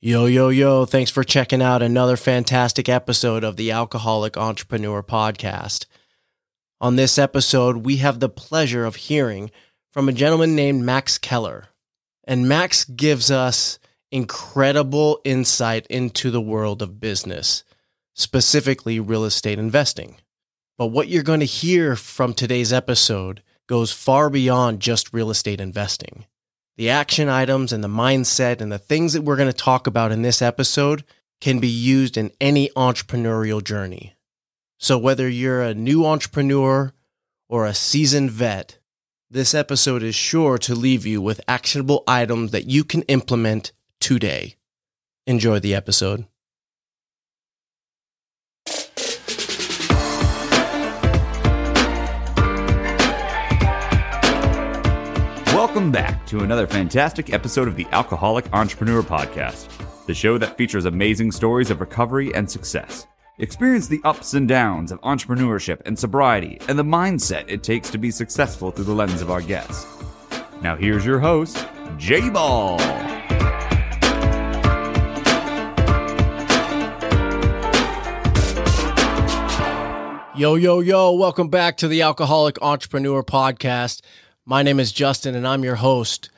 Yo, yo, yo. Thanks for checking out another fantastic episode of the Alcoholic Entrepreneur Podcast. On this episode, we have the pleasure of hearing from a gentleman named Max Keller. And Max gives us incredible insight into the world of business, specifically real estate investing. But what you're going to hear from today's episode goes far beyond just real estate investing. The action items and the mindset and the things that we're going to talk about in this episode can be used in any entrepreneurial journey. So, whether you're a new entrepreneur or a seasoned vet, this episode is sure to leave you with actionable items that you can implement today. Enjoy the episode. Welcome back to another fantastic episode of the Alcoholic Entrepreneur Podcast, the show that features amazing stories of recovery and success. Experience the ups and downs of entrepreneurship and sobriety and the mindset it takes to be successful through the lens of our guests. Now, here's your host, J Ball. Yo, yo, yo. Welcome back to the Alcoholic Entrepreneur Podcast. My name is Justin, and I'm your host.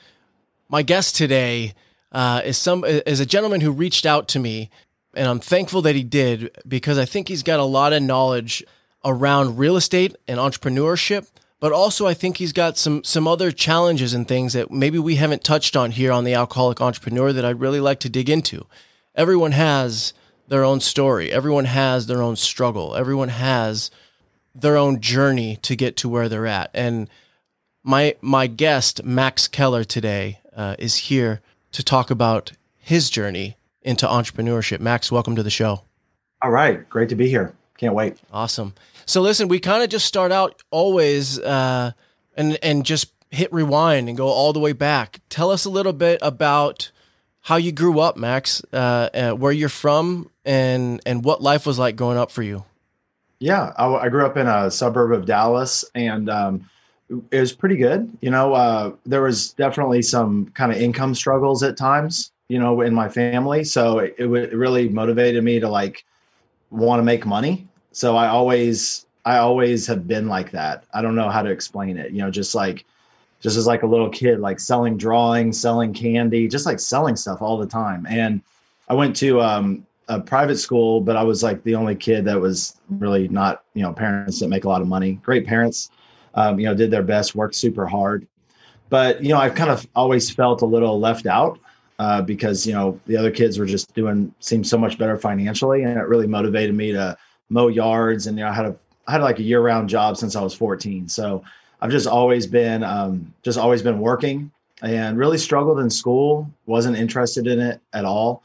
My guest today uh, is some is a gentleman who reached out to me, and I'm thankful that he did because I think he's got a lot of knowledge around real estate and entrepreneurship. But also, I think he's got some some other challenges and things that maybe we haven't touched on here on the Alcoholic Entrepreneur that I'd really like to dig into. Everyone has their own story. Everyone has their own struggle. Everyone has their own journey to get to where they're at, and my my guest Max Keller today uh, is here to talk about his journey into entrepreneurship. Max, welcome to the show. All right, great to be here. Can't wait. Awesome. So listen, we kind of just start out always uh, and and just hit rewind and go all the way back. Tell us a little bit about how you grew up, Max, uh, uh, where you're from, and and what life was like growing up for you. Yeah, I, I grew up in a suburb of Dallas, and um, it was pretty good. You know, uh, there was definitely some kind of income struggles at times, you know, in my family. So it, it, really motivated me to like want to make money. So I always, I always have been like that. I don't know how to explain it. You know, just like, just as like a little kid, like selling drawings, selling candy, just like selling stuff all the time. And I went to um, a private school, but I was like the only kid that was really not, you know, parents that make a lot of money. Great parents, um, you know, did their best, worked super hard. But, you know, I've kind of always felt a little left out uh, because, you know, the other kids were just doing, seemed so much better financially. And it really motivated me to mow yards. And, you know, I had a, I had like a year round job since I was 14. So I've just always been, um, just always been working and really struggled in school, wasn't interested in it at all.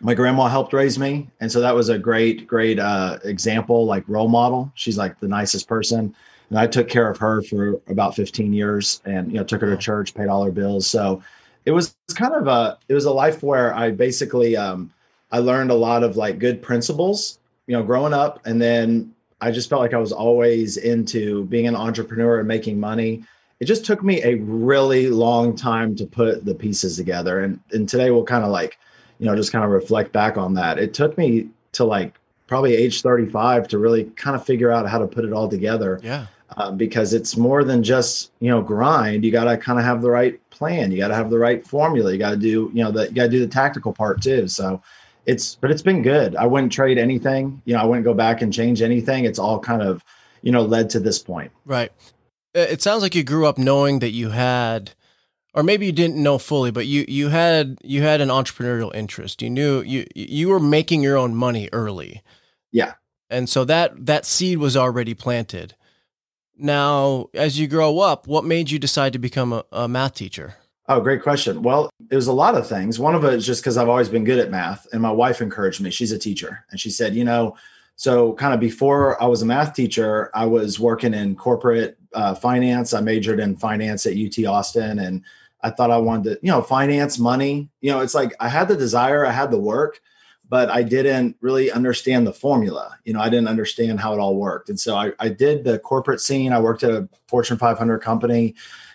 My grandma helped raise me. And so that was a great, great uh, example, like role model. She's like the nicest person and I took care of her for about 15 years and, you know, took her to church, paid all her bills. So it was kind of a, it was a life where I basically, um, I learned a lot of like good principles, you know, growing up. And then I just felt like I was always into being an entrepreneur and making money. It just took me a really long time to put the pieces together. And, and today we'll kind of like, you know, just kind of reflect back on that. It took me to like probably age 35 to really kind of figure out how to put it all together. Yeah uh, because it's more than just you know grind. You got to kind of have the right plan. You got to have the right formula. You got to do you know that you got to do the tactical part too. So it's but it's been good. I wouldn't trade anything. You know, I wouldn't go back and change anything. It's all kind of you know led to this point. Right. It sounds like you grew up knowing that you had or maybe you didn't know fully, but you you had you had an entrepreneurial interest. You knew you you were making your own money early. Yeah. And so that that seed was already planted. Now, as you grow up, what made you decide to become a, a math teacher? Oh, great question. Well, it was a lot of things. One of it is just because I've always been good at math, and my wife encouraged me. She's a teacher, and she said, you know, so kind of before I was a math teacher, I was working in corporate uh, finance. I majored in finance at UT Austin, and I thought I wanted to, you know, finance money. You know, it's like I had the desire, I had the work, but I didn't really understand the formula. You know, I didn't understand how it all worked. And so I, I did the corporate scene. I worked at a Fortune 500 company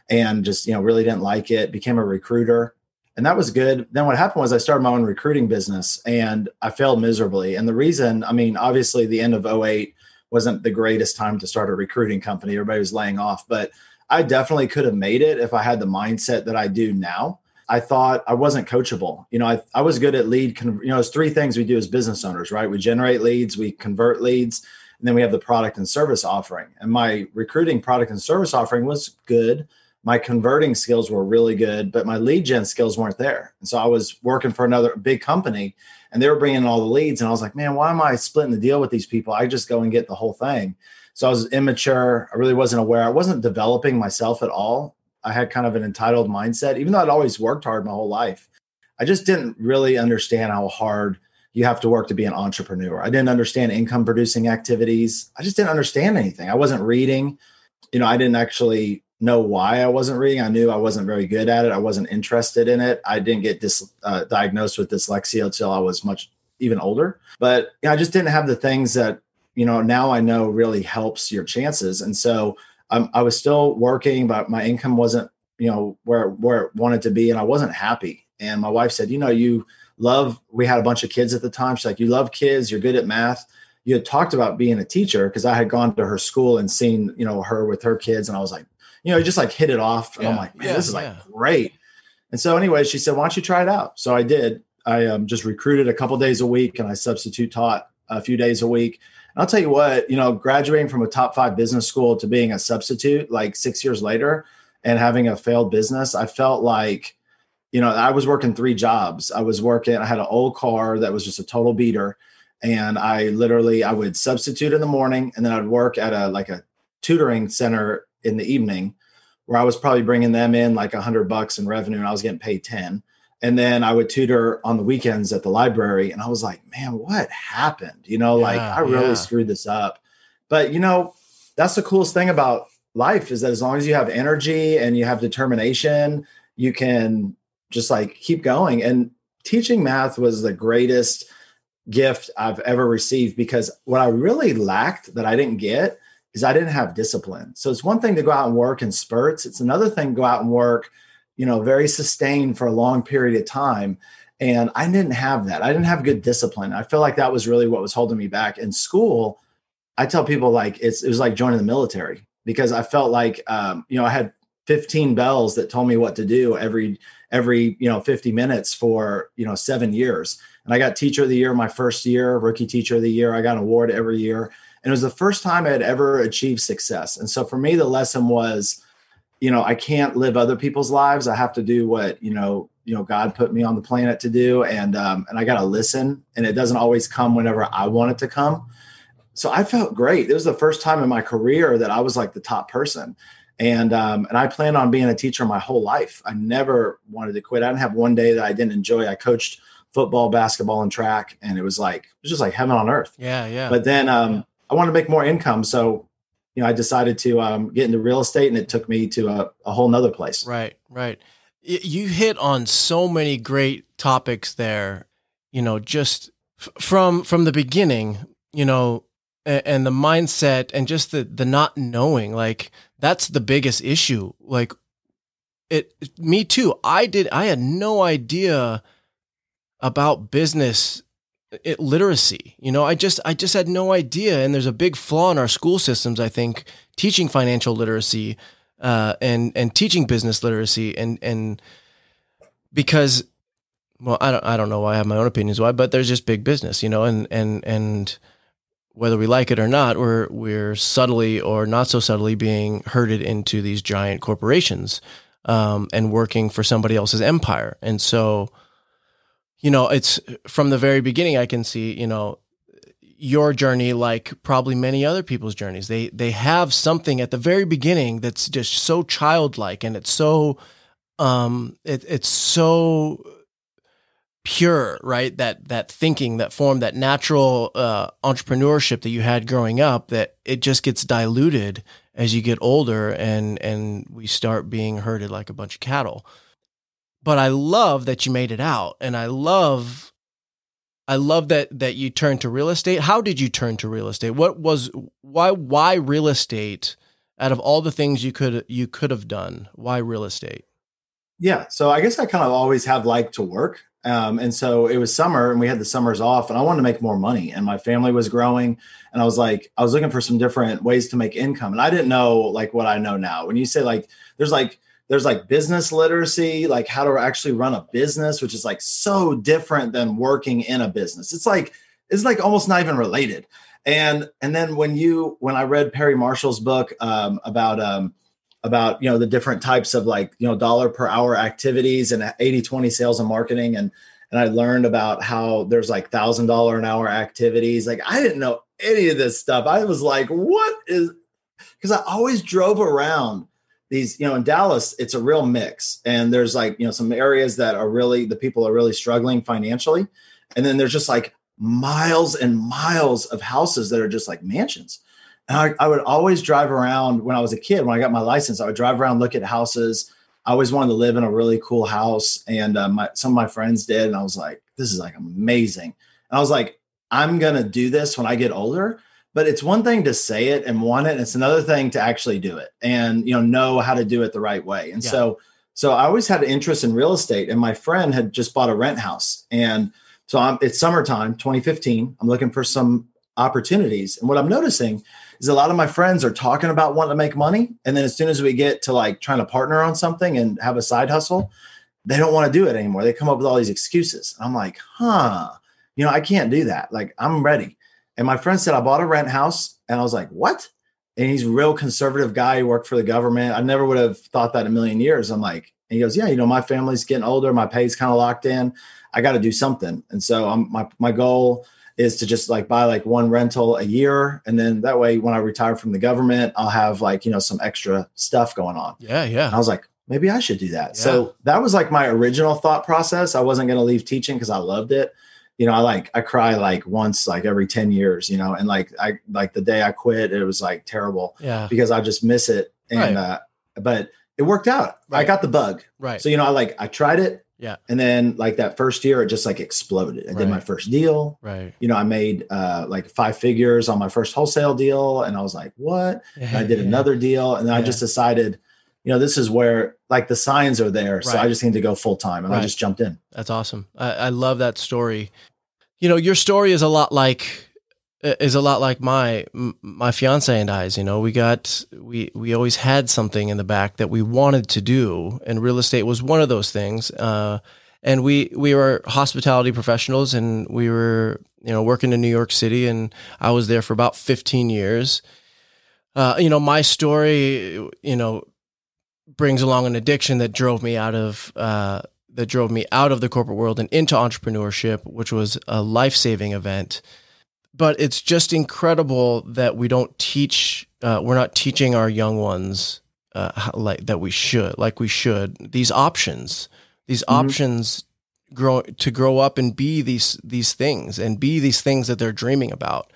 and just, you know, really didn't like it, became a recruiter. and that was good. Then what happened was I started my own recruiting business and I failed miserably. And the reason, I mean, obviously the end of 08 wasn't the greatest time to start a recruiting company. Everybody was laying off, but I definitely could have made it if I had the mindset that I do now. I thought I wasn't coachable. You know, I, I was good at lead. Con- you know, there's three things we do as business owners, right? We generate leads, we convert leads, and then we have the product and service offering. And my recruiting product and service offering was good my converting skills were really good, but my lead gen skills weren't there. And so I was working for another big company and they were bringing in all the leads. And I was like, man, why am I splitting the deal with these people? I just go and get the whole thing. So I was immature. I really wasn't aware. I wasn't developing myself at all. I had kind of an entitled mindset, even though I'd always worked hard my whole life. I just didn't really understand how hard you have to work to be an entrepreneur. I didn't understand income producing activities. I just didn't understand anything. I wasn't reading. You know, I didn't actually know why I wasn't reading. I knew I wasn't very good at it. I wasn't interested in it. I didn't get dis, uh, diagnosed with dyslexia until I was much even older. But you know, I just didn't have the things that you know now I know really helps your chances. And so um, I was still working, but my income wasn't you know where where it wanted to be, and I wasn't happy. And my wife said, you know, you love. We had a bunch of kids at the time. She's like, you love kids. You're good at math you had talked about being a teacher because I had gone to her school and seen, you know, her with her kids. And I was like, you know, just like hit it off. And yeah, I'm like, man, yeah, this is like great. And so, anyway, she said, why don't you try it out? So I did. I um, just recruited a couple days a week and I substitute taught a few days a week. I'll tell you what, you know, graduating from a top five business school to being a substitute like six years later and having a failed business, I felt like, you know, I was working three jobs. I was working, I had an old car that was just a total beater. And I literally, I would substitute in the morning and then I'd work at a like a tutoring center in the evening where I was probably bringing them in like a hundred bucks in revenue and I was getting paid 10. And then I would tutor on the weekends at the library. And I was like, man, what happened? You know, yeah, like I really yeah. screwed this up. But you know, that's the coolest thing about life is that as long as you have energy and you have determination, you can just like keep going. And teaching math was the greatest gift I've ever received because what I really lacked that I didn't get is I didn't have discipline. So it's one thing to go out and work in spurts. It's another thing to go out and work, you know, very sustained for a long period of time. And I didn't have that. I didn't have good discipline. I feel like that was really what was holding me back. In school, I tell people like it's it was like joining the military because I felt like um, you know I had 15 bells that told me what to do every every you know 50 minutes for you know seven years. And I got teacher of the year my first year, rookie teacher of the year. I got an award every year. And it was the first time I had ever achieved success. And so for me, the lesson was, you know, I can't live other people's lives. I have to do what, you know, you know, God put me on the planet to do. And um, and I gotta listen. And it doesn't always come whenever I want it to come. So I felt great. It was the first time in my career that I was like the top person. And um, and I planned on being a teacher my whole life. I never wanted to quit. I didn't have one day that I didn't enjoy. I coached football, basketball, and track, and it was like it was just like heaven on earth. Yeah, yeah. But then um, I wanted to make more income. So, you know, I decided to um, get into real estate and it took me to a, a whole nother place. Right, right. You hit on so many great topics there, you know, just f- from, from the beginning, you know, and, and the mindset and just the, the not knowing, like that's the biggest issue. Like it, me too. I did, I had no idea about business it, literacy. You know, I just I just had no idea, and there's a big flaw in our school systems. I think teaching financial literacy uh, and and teaching business literacy, and and because well, I don't I don't know why I have my own opinions why, but there's just big business, you know, and and and whether we like it or not, we're we're subtly or not so subtly being herded into these giant corporations um, and working for somebody else's empire, and so you know, it's from the very beginning, I can see, you know, your journey like probably many other people's journeys. They, they have something at the very beginning that's just so childlike and it's so, um, it, it's so pure, right? That, that thinking, that form, that natural, uh, entrepreneurship that you had growing up that it just gets diluted as you get older and, and we start being herded like a bunch of cattle but I love that you made it out, and I love, I love that that you turned to real estate. How did you turn to real estate? What was why why real estate? Out of all the things you could you could have done, why real estate? Yeah. So I guess I kind of always have liked to work. Um, and so it was summer and we had the summers off and I wanted to make more money and my family was growing. And I was like, I was looking for some different ways to make income. And I didn't know like what I know now. When you say like, there's like, there's like business literacy, like how to actually run a business, which is like so different than working in a business. It's like, it's like almost not even related. And, and then when you, when I read Perry Marshall's book um, about, um, about you know the different types of like you know dollar per hour activities and 80 20 sales and marketing and and i learned about how there's like thousand dollar an hour activities like i didn't know any of this stuff i was like what is because i always drove around these you know in dallas it's a real mix and there's like you know some areas that are really the people are really struggling financially and then there's just like miles and miles of houses that are just like mansions and I, I, would always drive around when I was a kid. When I got my license, I would drive around, look at houses. I always wanted to live in a really cool house, and uh, my, some of my friends did, and I was like, "This is like amazing." And I was like, "I'm gonna do this when I get older." But it's one thing to say it and want it, and it's another thing to actually do it, and you know, know how to do it the right way. And yeah. so, so I always had an interest in real estate, and my friend had just bought a rent house, and so I'm, it's summertime, 2015. I'm looking for some opportunities, and what I'm noticing is a lot of my friends are talking about wanting to make money. And then as soon as we get to like trying to partner on something and have a side hustle, they don't want to do it anymore. They come up with all these excuses. I'm like, huh, you know, I can't do that. Like, I'm ready. And my friend said, I bought a rent house. And I was like, what? And he's a real conservative guy. He worked for the government. I never would have thought that in a million years. I'm like, and he goes, yeah, you know, my family's getting older. My pay's kind of locked in. I got to do something. And so I'm my, my goal is to just like buy like one rental a year and then that way when i retire from the government i'll have like you know some extra stuff going on yeah yeah and i was like maybe i should do that yeah. so that was like my original thought process i wasn't going to leave teaching because i loved it you know i like i cry like once like every 10 years you know and like i like the day i quit it was like terrible yeah because i just miss it and right. uh but it worked out right. i got the bug right so you know i like i tried it yeah. And then like that first year, it just like exploded. I right. did my first deal. Right. You know, I made uh like five figures on my first wholesale deal. And I was like, what? And I did yeah. another deal. And then yeah. I just decided, you know, this is where like the signs are there. So. I just need to go full time. And right. I just jumped in. That's awesome. I, I love that story. You know, your story is a lot like is a lot like my my fiance and I's. You know, we got we we always had something in the back that we wanted to do, and real estate was one of those things. Uh, and we we were hospitality professionals, and we were you know working in New York City, and I was there for about fifteen years. Uh, you know, my story, you know, brings along an addiction that drove me out of. Uh, that drove me out of the corporate world and into entrepreneurship, which was a life saving event. But it's just incredible that we don't teach uh, we're not teaching our young ones uh, how, like that we should like we should these options. These mm-hmm. options grow to grow up and be these these things and be these things that they're dreaming about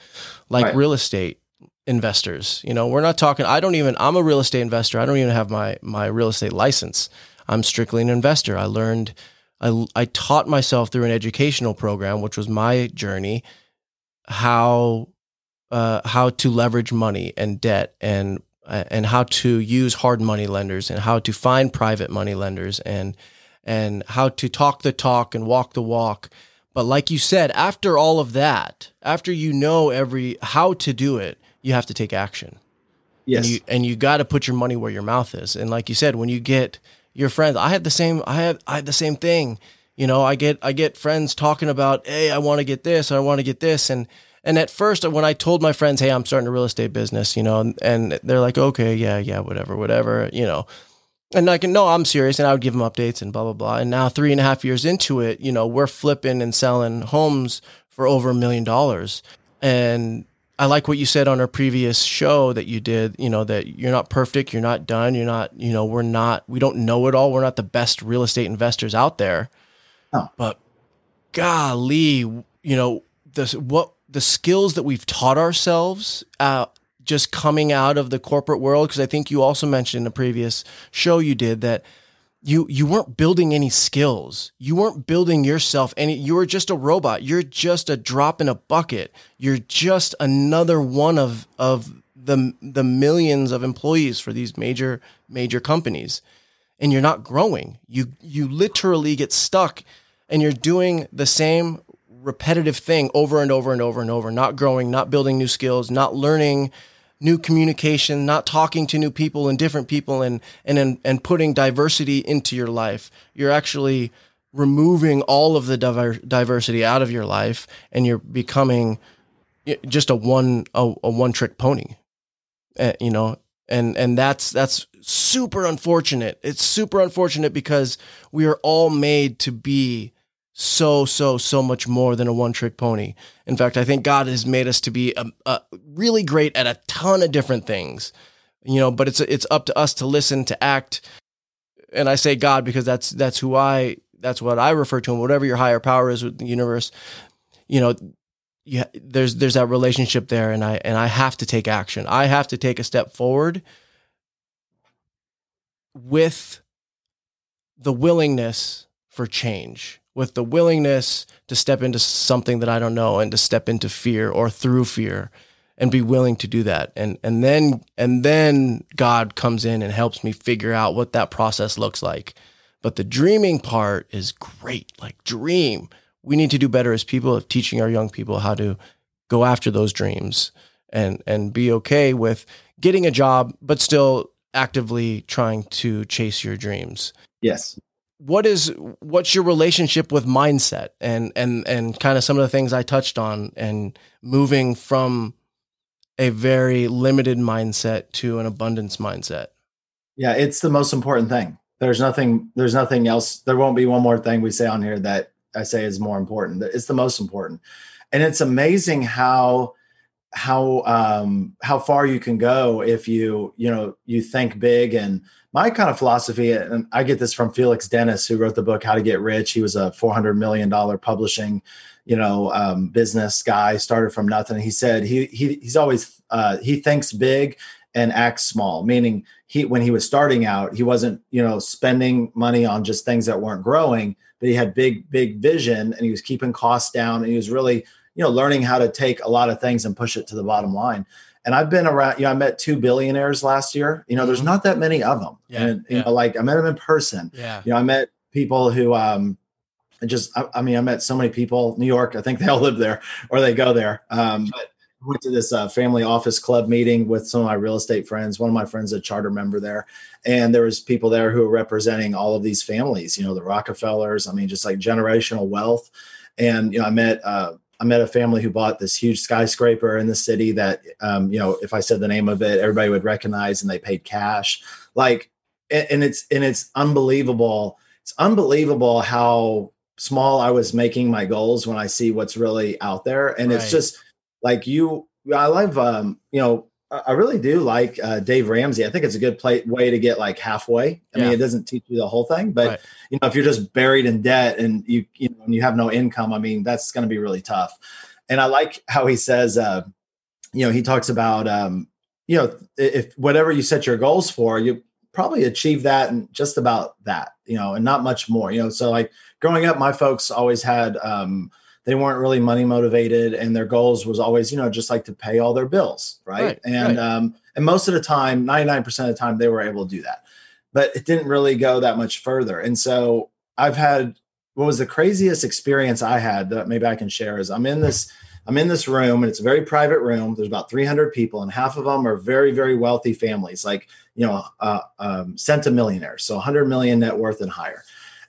like right. real estate investors. You know we're not talking i don't even i'm a real estate investor. I don't even have my my real estate license i'm strictly an investor i learned i, I taught myself through an educational program which was my journey how uh, how to leverage money and debt and uh, and how to use hard money lenders and how to find private money lenders and and how to talk the talk and walk the walk. But like you said, after all of that, after you know every how to do it, you have to take action. Yes. And you and you got to put your money where your mouth is. And like you said, when you get your friends, I had the same I had I had the same thing you know, I get I get friends talking about, hey, I want to get this, I want to get this, and and at first when I told my friends, hey, I'm starting a real estate business, you know, and, and they're like, okay, yeah, yeah, whatever, whatever, you know. And I can no, I'm serious, and I would give them updates and blah blah blah. And now three and a half years into it, you know, we're flipping and selling homes for over a million dollars. And I like what you said on our previous show that you did, you know, that you're not perfect, you're not done, you're not, you know, we're not, we don't know it all. We're not the best real estate investors out there. Oh. But golly, you know, this what the skills that we've taught ourselves uh, just coming out of the corporate world because I think you also mentioned in a previous show you did that you you weren't building any skills. You weren't building yourself and you were just a robot. You're just a drop in a bucket. You're just another one of of the the millions of employees for these major major companies and you're not growing. You you literally get stuck and you're doing the same repetitive thing over and over and over and over, not growing, not building new skills, not learning new communication, not talking to new people and different people and and and, and putting diversity into your life. You're actually removing all of the diver- diversity out of your life and you're becoming just a one a, a one trick pony. Uh, you know, and and that's that's super unfortunate. It's super unfortunate because we are all made to be so so so much more than a one trick pony. In fact, I think God has made us to be a, a really great at a ton of different things. You know, but it's it's up to us to listen, to act. And I say God because that's that's who I that's what I refer to. And whatever your higher power is with the universe, you know, yeah, there's there's that relationship there, and I and I have to take action. I have to take a step forward with the willingness for change, with the willingness to step into something that I don't know and to step into fear or through fear and be willing to do that. And and then and then God comes in and helps me figure out what that process looks like. But the dreaming part is great. Like dream we need to do better as people of teaching our young people how to go after those dreams and and be okay with getting a job but still actively trying to chase your dreams. Yes. What is what's your relationship with mindset and and and kind of some of the things I touched on and moving from a very limited mindset to an abundance mindset? Yeah, it's the most important thing. There's nothing there's nothing else. There won't be one more thing we say on here that I say is more important. It's the most important, and it's amazing how how um how far you can go if you you know you think big and my kind of philosophy and i get this from felix dennis who wrote the book how to get rich he was a 400 million dollar publishing you know um, business guy started from nothing he said he, he he's always uh, he thinks big and acts small meaning he when he was starting out he wasn't you know spending money on just things that weren't growing but he had big, big vision and he was keeping costs down and he was really, you know, learning how to take a lot of things and push it to the bottom line. And I've been around, you know, I met two billionaires last year. You know, mm-hmm. there's not that many of them. Yeah, and, you yeah. know, like I met them in person. Yeah. You know, I met people who, um, just, I, I, mean, I met so many people, New York, I think they all live there or they go there. Um, but went to this uh, family office club meeting with some of my real estate friends. One of my friends, a charter member there, and there was people there who were representing all of these families. You know, the Rockefellers. I mean, just like generational wealth. And you know, I met uh, I met a family who bought this huge skyscraper in the city that um, you know, if I said the name of it, everybody would recognize, and they paid cash. Like, and it's and it's unbelievable. It's unbelievable how small I was making my goals when I see what's really out there, and right. it's just like you i love um you know i really do like uh, dave ramsey i think it's a good play, way to get like halfway i yeah. mean it doesn't teach you the whole thing but right. you know if you're just buried in debt and you you know and you have no income i mean that's going to be really tough and i like how he says uh you know he talks about um you know if whatever you set your goals for you probably achieve that and just about that you know and not much more you know so like growing up my folks always had um they weren't really money motivated and their goals was always you know just like to pay all their bills right, right and right. um and most of the time 99% of the time they were able to do that. But it didn't really go that much further. And so i've had what was the craziest experience i had that maybe i can share is i'm in this i'm in this room and it's a very private room. There's about 300 people and half of them are very very wealthy families like you know uh, um, centimillionaires so 100 million net worth and higher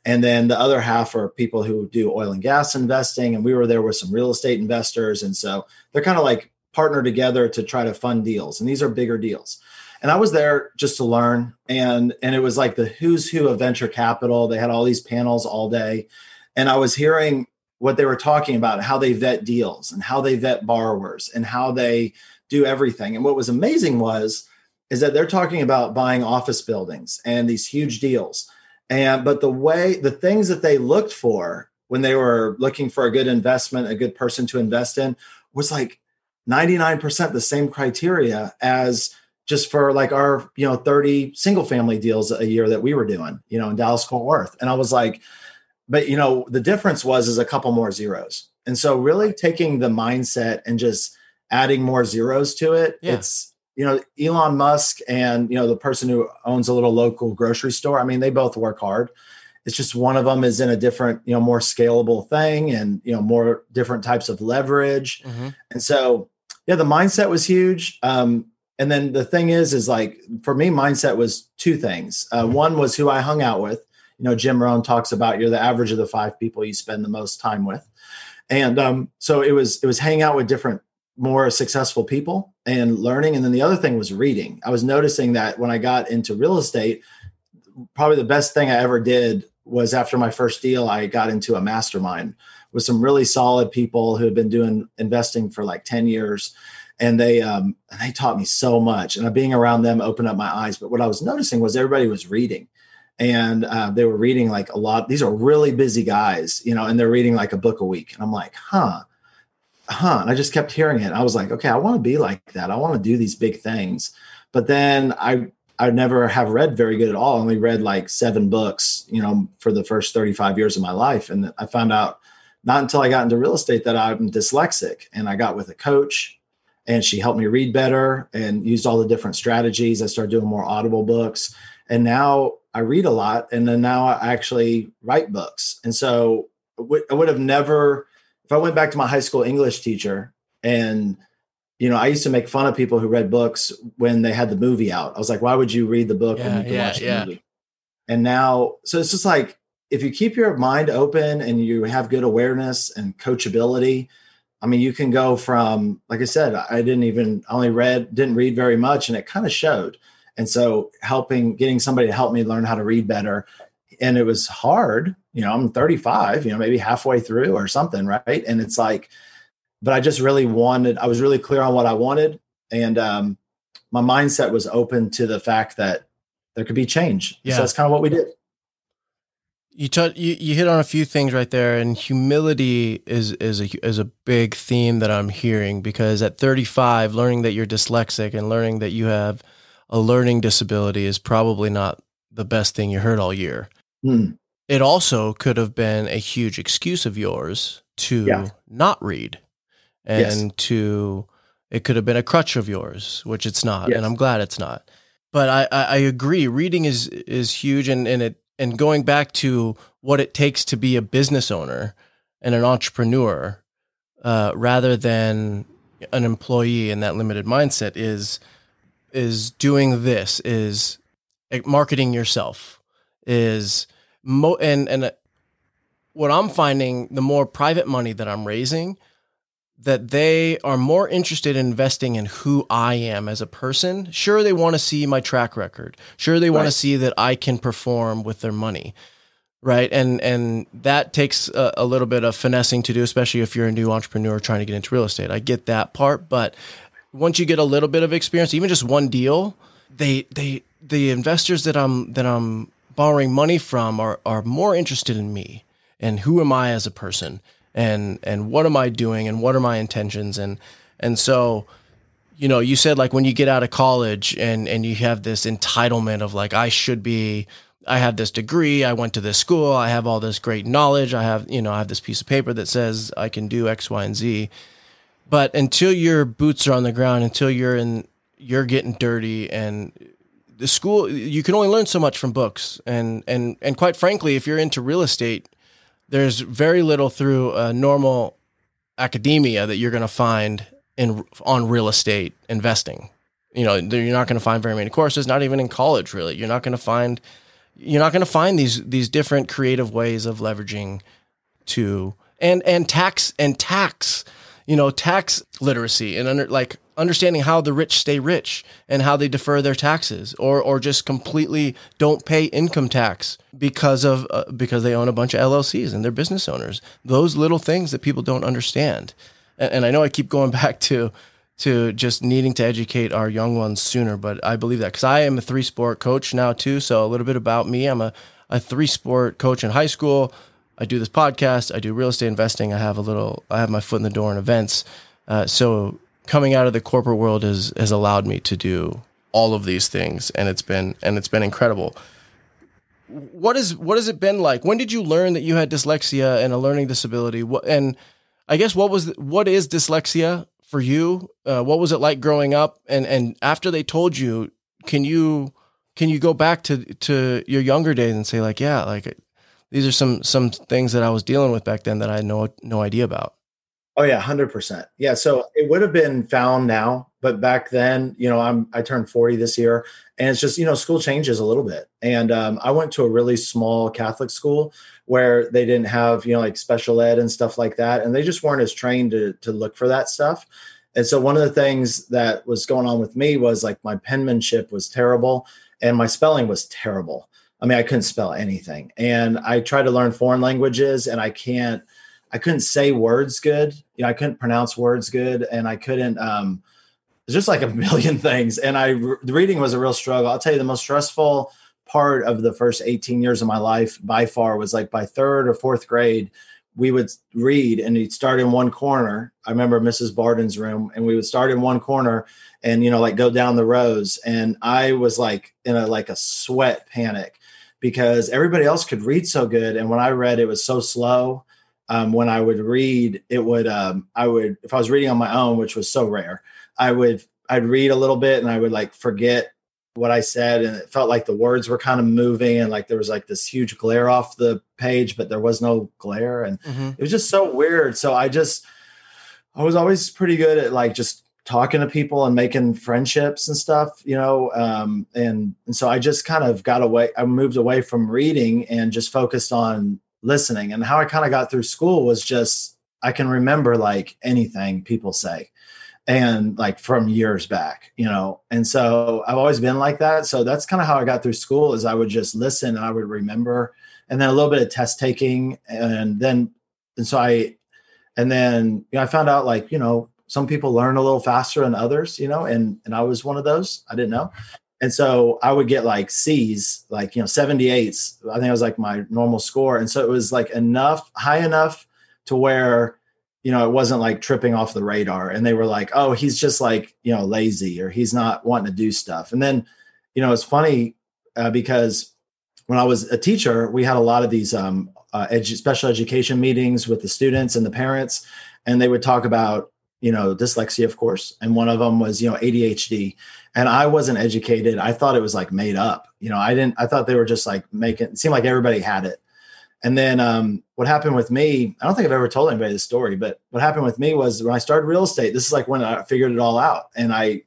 and then the other half are people who do oil and gas investing. And we were there with some real estate investors. And so they're kind of like partner together to try to fund deals. And these are bigger deals. And I was there just to learn. And, and it was like the who's who of venture capital. They had all these panels all day. And I was hearing what they were talking about, how they vet deals and how they vet borrowers and how they do everything. And what was amazing was, is that they're talking about buying office buildings and these huge deals and but the way the things that they looked for when they were looking for a good investment, a good person to invest in, was like 99% the same criteria as just for like our, you know, 30 single family deals a year that we were doing, you know, in Dallas Fort Worth. And I was like, but you know, the difference was is a couple more zeros. And so really taking the mindset and just adding more zeros to it, yeah. it's you know, Elon Musk and, you know, the person who owns a little local grocery store, I mean, they both work hard. It's just one of them is in a different, you know, more scalable thing and, you know, more different types of leverage. Mm-hmm. And so, yeah, the mindset was huge. Um, and then the thing is, is like for me, mindset was two things. Uh, one was who I hung out with. You know, Jim Rohn talks about you're the average of the five people you spend the most time with, and um, so it was it was hanging out with different more successful people and learning. And then the other thing was reading. I was noticing that when I got into real estate, probably the best thing I ever did was after my first deal, I got into a mastermind with some really solid people who had been doing investing for like 10 years and they um, they taught me so much. And being around them opened up my eyes. But what I was noticing was everybody was reading, and uh, they were reading like a lot. These are really busy guys, you know, and they're reading like a book a week. And I'm like, huh, huh. And I just kept hearing it. I was like, okay, I want to be like that. I want to do these big things. But then I I never have read very good at all. I only read like seven books, you know, for the first 35 years of my life. And I found out not until I got into real estate that I'm dyslexic. And I got with a coach and she helped me read better and used all the different strategies. I started doing more audible books, and now I read a lot, and then now I actually write books. And so I would have never, if I went back to my high school English teacher, and you know, I used to make fun of people who read books when they had the movie out. I was like, why would you read the book yeah, when you can yeah, watch the yeah. movie? And now, so it's just like if you keep your mind open and you have good awareness and coachability I mean, you can go from, like I said, I didn't even I only read, didn't read very much, and it kind of showed. And so, helping, getting somebody to help me learn how to read better, and it was hard. You know, I'm 35, you know, maybe halfway through or something, right? And it's like, but I just really wanted. I was really clear on what I wanted, and um, my mindset was open to the fact that there could be change. Yeah. So that's kind of what we did you, you you hit on a few things right there, and humility is is a is a big theme that I'm hearing because at 35, learning that you're dyslexic and learning that you have a learning disability is probably not the best thing you heard all year. Hmm. It also could have been a huge excuse of yours to yeah. not read, and yes. to it could have been a crutch of yours, which it's not, yes. and I'm glad it's not. But I, I, I agree, reading is is huge, and and it and going back to what it takes to be a business owner and an entrepreneur uh, rather than an employee in that limited mindset is is doing this is marketing yourself is mo- and and uh, what I'm finding the more private money that I'm raising that they are more interested in investing in who I am as a person. Sure, they want to see my track record. Sure, they want to see that I can perform with their money. Right. And and that takes a, a, little bit of finessing to do, especially if you're a new entrepreneur trying to get into real estate. I get that part, but once you get a little bit of experience, even just one deal, they they the investors that I'm that I'm borrowing money from are are more interested in me and who am I as a person and and what am I doing and what are my intentions. And and so you know you said like when you get out of college and and you have this entitlement of like I should be I have this degree I went to this school I have all this great knowledge I have you know I have this piece of paper that says I can do X Y and Z. But until your boots are on the ground until you're in you're getting dirty and the school you can only learn so much from books and and and quite frankly if you're into real estate there's very little through a normal academia that you're going to find in on real estate investing. You know, you're not going to find very many courses, not even in college really. You're not going to find you're not going to find these these different creative ways of leveraging to and and tax and tax, you know, tax literacy and under like understanding how the rich stay rich and how they defer their taxes or or just completely don't pay income tax because of uh, because they own a bunch of LLCs and they're business owners. Those little things that people don't understand. And, and I know I keep going back to to just needing to educate our young ones sooner but I believe that cuz I am a three sport coach now too. So a little bit about me. I'm a a three sport coach in high school. I do this podcast. I do real estate investing. I have a little I have my foot in the door in events. Uh, so coming out of the corporate world has has allowed me to do all of these things and it's been and it's been incredible what is what has it been like when did you learn that you had dyslexia and a learning disability what and i guess what was what is dyslexia for you? Uh, what was it like growing up? And and after they told you, can you can you go back to to your younger days and say like, yeah, like these are some some things that I was dealing with back then that I had no no idea about. Oh yeah, hundred percent. Yeah, so it would have been found now, but back then, you know, I'm I turned forty this year, and it's just you know school changes a little bit, and um, I went to a really small Catholic school where they didn't have you know like special ed and stuff like that, and they just weren't as trained to to look for that stuff. And so one of the things that was going on with me was like my penmanship was terrible and my spelling was terrible. I mean, I couldn't spell anything. And I tried to learn foreign languages and I can't, I couldn't say words good. You know, I couldn't pronounce words good and I couldn't, um, it's just like a million things. And I, the reading was a real struggle. I'll tell you the most stressful part of the first 18 years of my life by far was like by third or fourth grade, we would read and we'd start in one corner. I remember Mrs. Barden's room and we would start in one corner and you know like go down the rows and i was like in a like a sweat panic because everybody else could read so good and when i read it was so slow um, when i would read it would um, i would if i was reading on my own which was so rare i would i'd read a little bit and i would like forget what i said and it felt like the words were kind of moving and like there was like this huge glare off the page but there was no glare and mm-hmm. it was just so weird so i just i was always pretty good at like just talking to people and making friendships and stuff, you know. Um, and and so I just kind of got away. I moved away from reading and just focused on listening. And how I kind of got through school was just I can remember like anything people say, and like from years back, you know. And so I've always been like that. So that's kind of how I got through school. Is I would just listen and I would remember, and then a little bit of test taking, and then and so I. And then you know, I found out like, you know, some people learn a little faster than others, you know, and and I was one of those. I didn't know. And so I would get like C's, like, you know, 78s. I think it was like my normal score. And so it was like enough, high enough to where, you know, it wasn't like tripping off the radar. And they were like, oh, he's just like, you know, lazy or he's not wanting to do stuff. And then, you know, it's funny uh, because when I was a teacher, we had a lot of these um, uh, edu- special education meetings with the students and the parents. And they would talk about you know, dyslexia, of course, and one of them was, you know, ADHD. And I wasn't educated. I thought it was like made up. You know, I didn't. I thought they were just like making. It seemed like everybody had it. And then um, what happened with me? I don't think I've ever told anybody this story, but what happened with me was when I started real estate. This is like when I figured it all out, and I,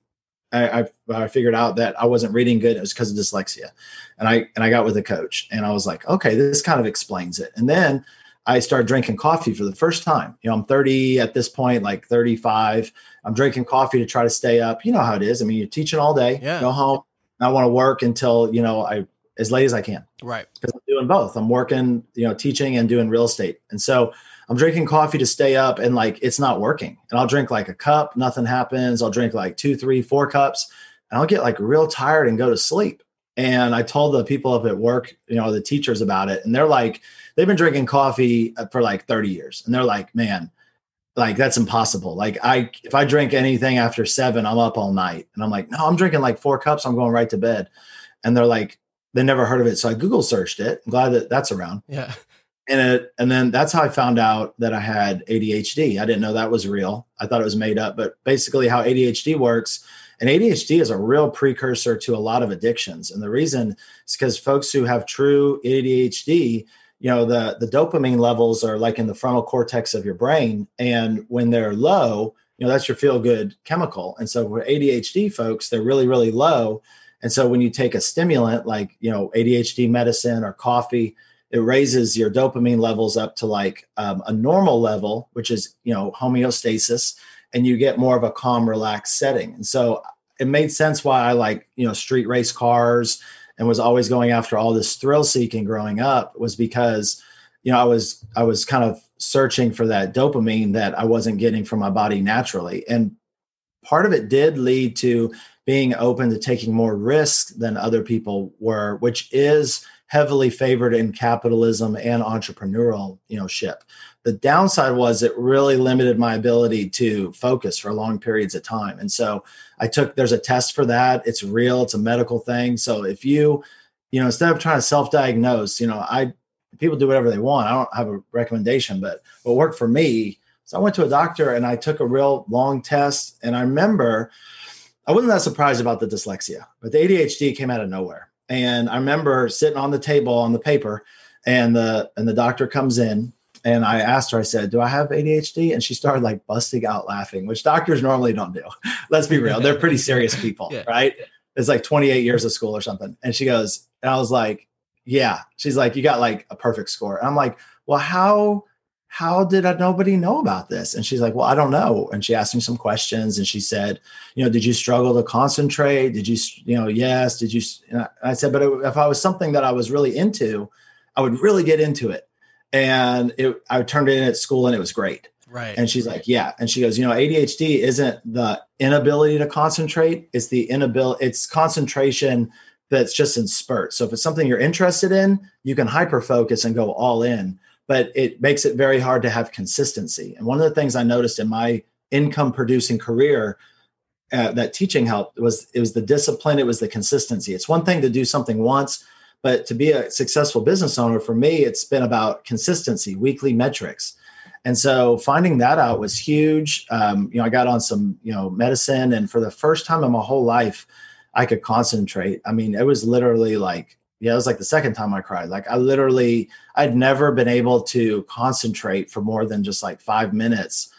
I, I figured out that I wasn't reading good. It was because of dyslexia, and I and I got with a coach, and I was like, okay, this kind of explains it. And then I started drinking coffee for the first time. You know, I'm 30 at this point, like 35. I'm drinking coffee to try to stay up. You know how it is. I mean, you're teaching all day, yeah. go home. I want to work until, you know, I as late as I can. Right. Because I'm doing both. I'm working, you know, teaching and doing real estate. And so I'm drinking coffee to stay up and like it's not working. And I'll drink like a cup, nothing happens. I'll drink like two, three, four cups, and I'll get like real tired and go to sleep. And I told the people up at work, you know, the teachers about it, and they're like, they've been drinking coffee uh, for like 30 years, and they're like, man, like that's impossible. Like I, if I drink anything after seven, I'm up all night, and I'm like, no, I'm drinking like four cups, I'm going right to bed, and they're like, they never heard of it, so I Google searched it. I'm glad that that's around. Yeah. And it, and then that's how I found out that I had ADHD. I didn't know that was real. I thought it was made up, but basically how ADHD works and ADHD is a real precursor to a lot of addictions. And the reason is because folks who have true ADHD, you know, the, the dopamine levels are like in the frontal cortex of your brain. And when they're low, you know, that's your feel good chemical. And so for ADHD folks, they're really, really low. And so when you take a stimulant like, you know, ADHD medicine or coffee, it raises your dopamine levels up to like um, a normal level, which is, you know, homeostasis and you get more of a calm, relaxed setting. And so it made sense why I like, you know, street race cars and was always going after all this thrill seeking growing up was because, you know, I was I was kind of searching for that dopamine that I wasn't getting from my body naturally. And part of it did lead to being open to taking more risk than other people were, which is heavily favored in capitalism and entrepreneurial, you know, ship. The downside was it really limited my ability to focus for long periods of time. And so I took there's a test for that. It's real, it's a medical thing. So if you, you know, instead of trying to self-diagnose, you know, I people do whatever they want. I don't have a recommendation, but what worked for me So I went to a doctor and I took a real long test. And I remember I wasn't that surprised about the dyslexia, but the ADHD came out of nowhere. And I remember sitting on the table on the paper, and the and the doctor comes in, and I asked her, I said, "Do I have ADHD?" And she started like busting out laughing, which doctors normally don't do. Let's be real; they're pretty serious people, yeah. right? It's like 28 years of school or something. And she goes, and I was like, "Yeah." She's like, "You got like a perfect score." And I'm like, "Well, how?" how did I, nobody know about this? And she's like, well, I don't know. And she asked me some questions and she said, you know, did you struggle to concentrate? Did you, you know, yes. Did you, and I said, but if I was something that I was really into, I would really get into it. And it, I turned it in at school and it was great. Right. And she's like, yeah. And she goes, you know, ADHD isn't the inability to concentrate. It's the inability, it's concentration that's just in spurts. So if it's something you're interested in, you can hyper focus and go all in but it makes it very hard to have consistency. And one of the things I noticed in my income producing career uh, that teaching helped was it was the discipline, it was the consistency. It's one thing to do something once, but to be a successful business owner for me, it's been about consistency, weekly metrics. And so finding that out was huge. Um, you know, I got on some, you know, medicine, and for the first time in my whole life, I could concentrate. I mean, it was literally like yeah, it was like the second time I cried. Like I literally, I'd never been able to concentrate for more than just like five minutes.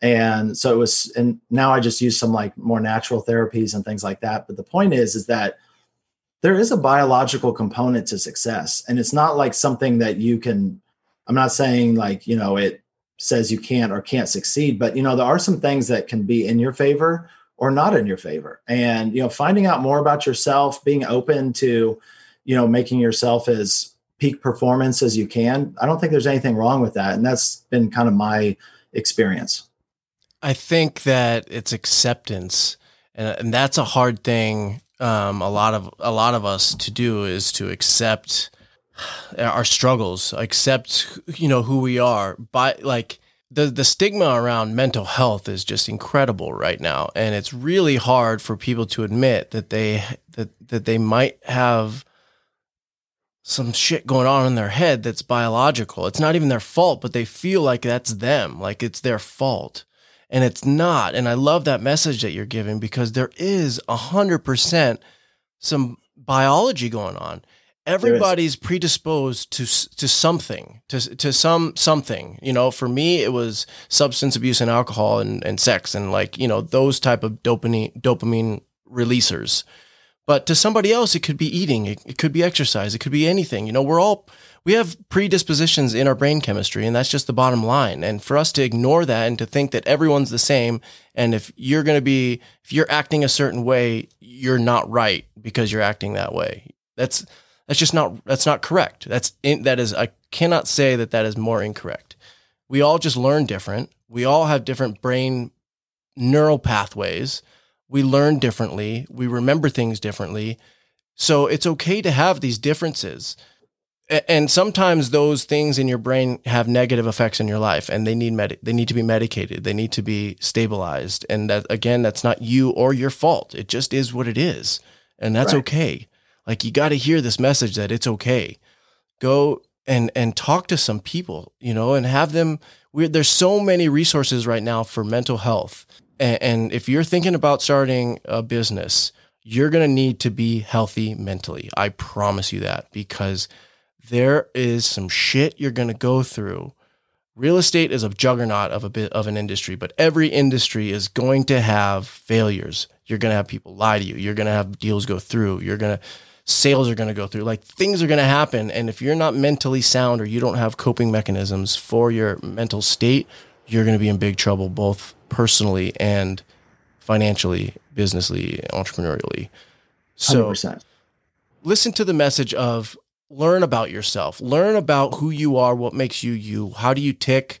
And so it was, and now I just use some like more natural therapies and things like that. But the point is, is that there is a biological component to success. And it's not like something that you can, I'm not saying like, you know, it says you can't or can't succeed, but you know, there are some things that can be in your favor or not in your favor. And, you know, finding out more about yourself, being open to, you know making yourself as peak performance as you can i don't think there's anything wrong with that and that's been kind of my experience i think that it's acceptance and, and that's a hard thing um, a lot of a lot of us to do is to accept our struggles accept you know who we are by like the the stigma around mental health is just incredible right now and it's really hard for people to admit that they that that they might have some shit going on in their head that's biological. It's not even their fault, but they feel like that's them, like it's their fault. And it's not. And I love that message that you're giving because there is a hundred percent some biology going on. Everybody's predisposed to to something, to to some something. You know, for me, it was substance abuse and alcohol and, and sex and like you know those type of dopamine dopamine releasers. But to somebody else, it could be eating, it, it, could be exercise, it could be anything. You know, we're all, we have predispositions in our brain chemistry, and that's just the bottom line. And for us to ignore that and to think that everyone's the same, and if you're going to be, if you're acting a certain way, you're not right because you're acting that way. That's, that's just not, that's not correct. That's, in, that is, I cannot say that that is more incorrect. We all just learn different. We all have different brain neural pathways we learn differently, we remember things differently. So it's okay to have these differences. And sometimes those things in your brain have negative effects in your life and they need med- they need to be medicated. They need to be stabilized. And that again, that's not you or your fault. It just is what it is. And that's right. okay. Like you got to hear this message that it's okay. Go and and talk to some people, you know, and have them we there's so many resources right now for mental health and, and if you're thinking about starting a business, you're going to need to be healthy mentally. I promise you that because there is some shit you're going to go through. Real estate is a juggernaut of a bit of an industry, but every industry is going to have failures. You're going to have people lie to you. You're going to have deals go through. You're going to sales are going to go through. Like things are going to happen, and if you're not mentally sound or you don't have coping mechanisms for your mental state, you're going to be in big trouble both personally and financially, businessly, entrepreneurially. So 100%. listen to the message of learn about yourself, learn about who you are, what makes you you, how do you tick,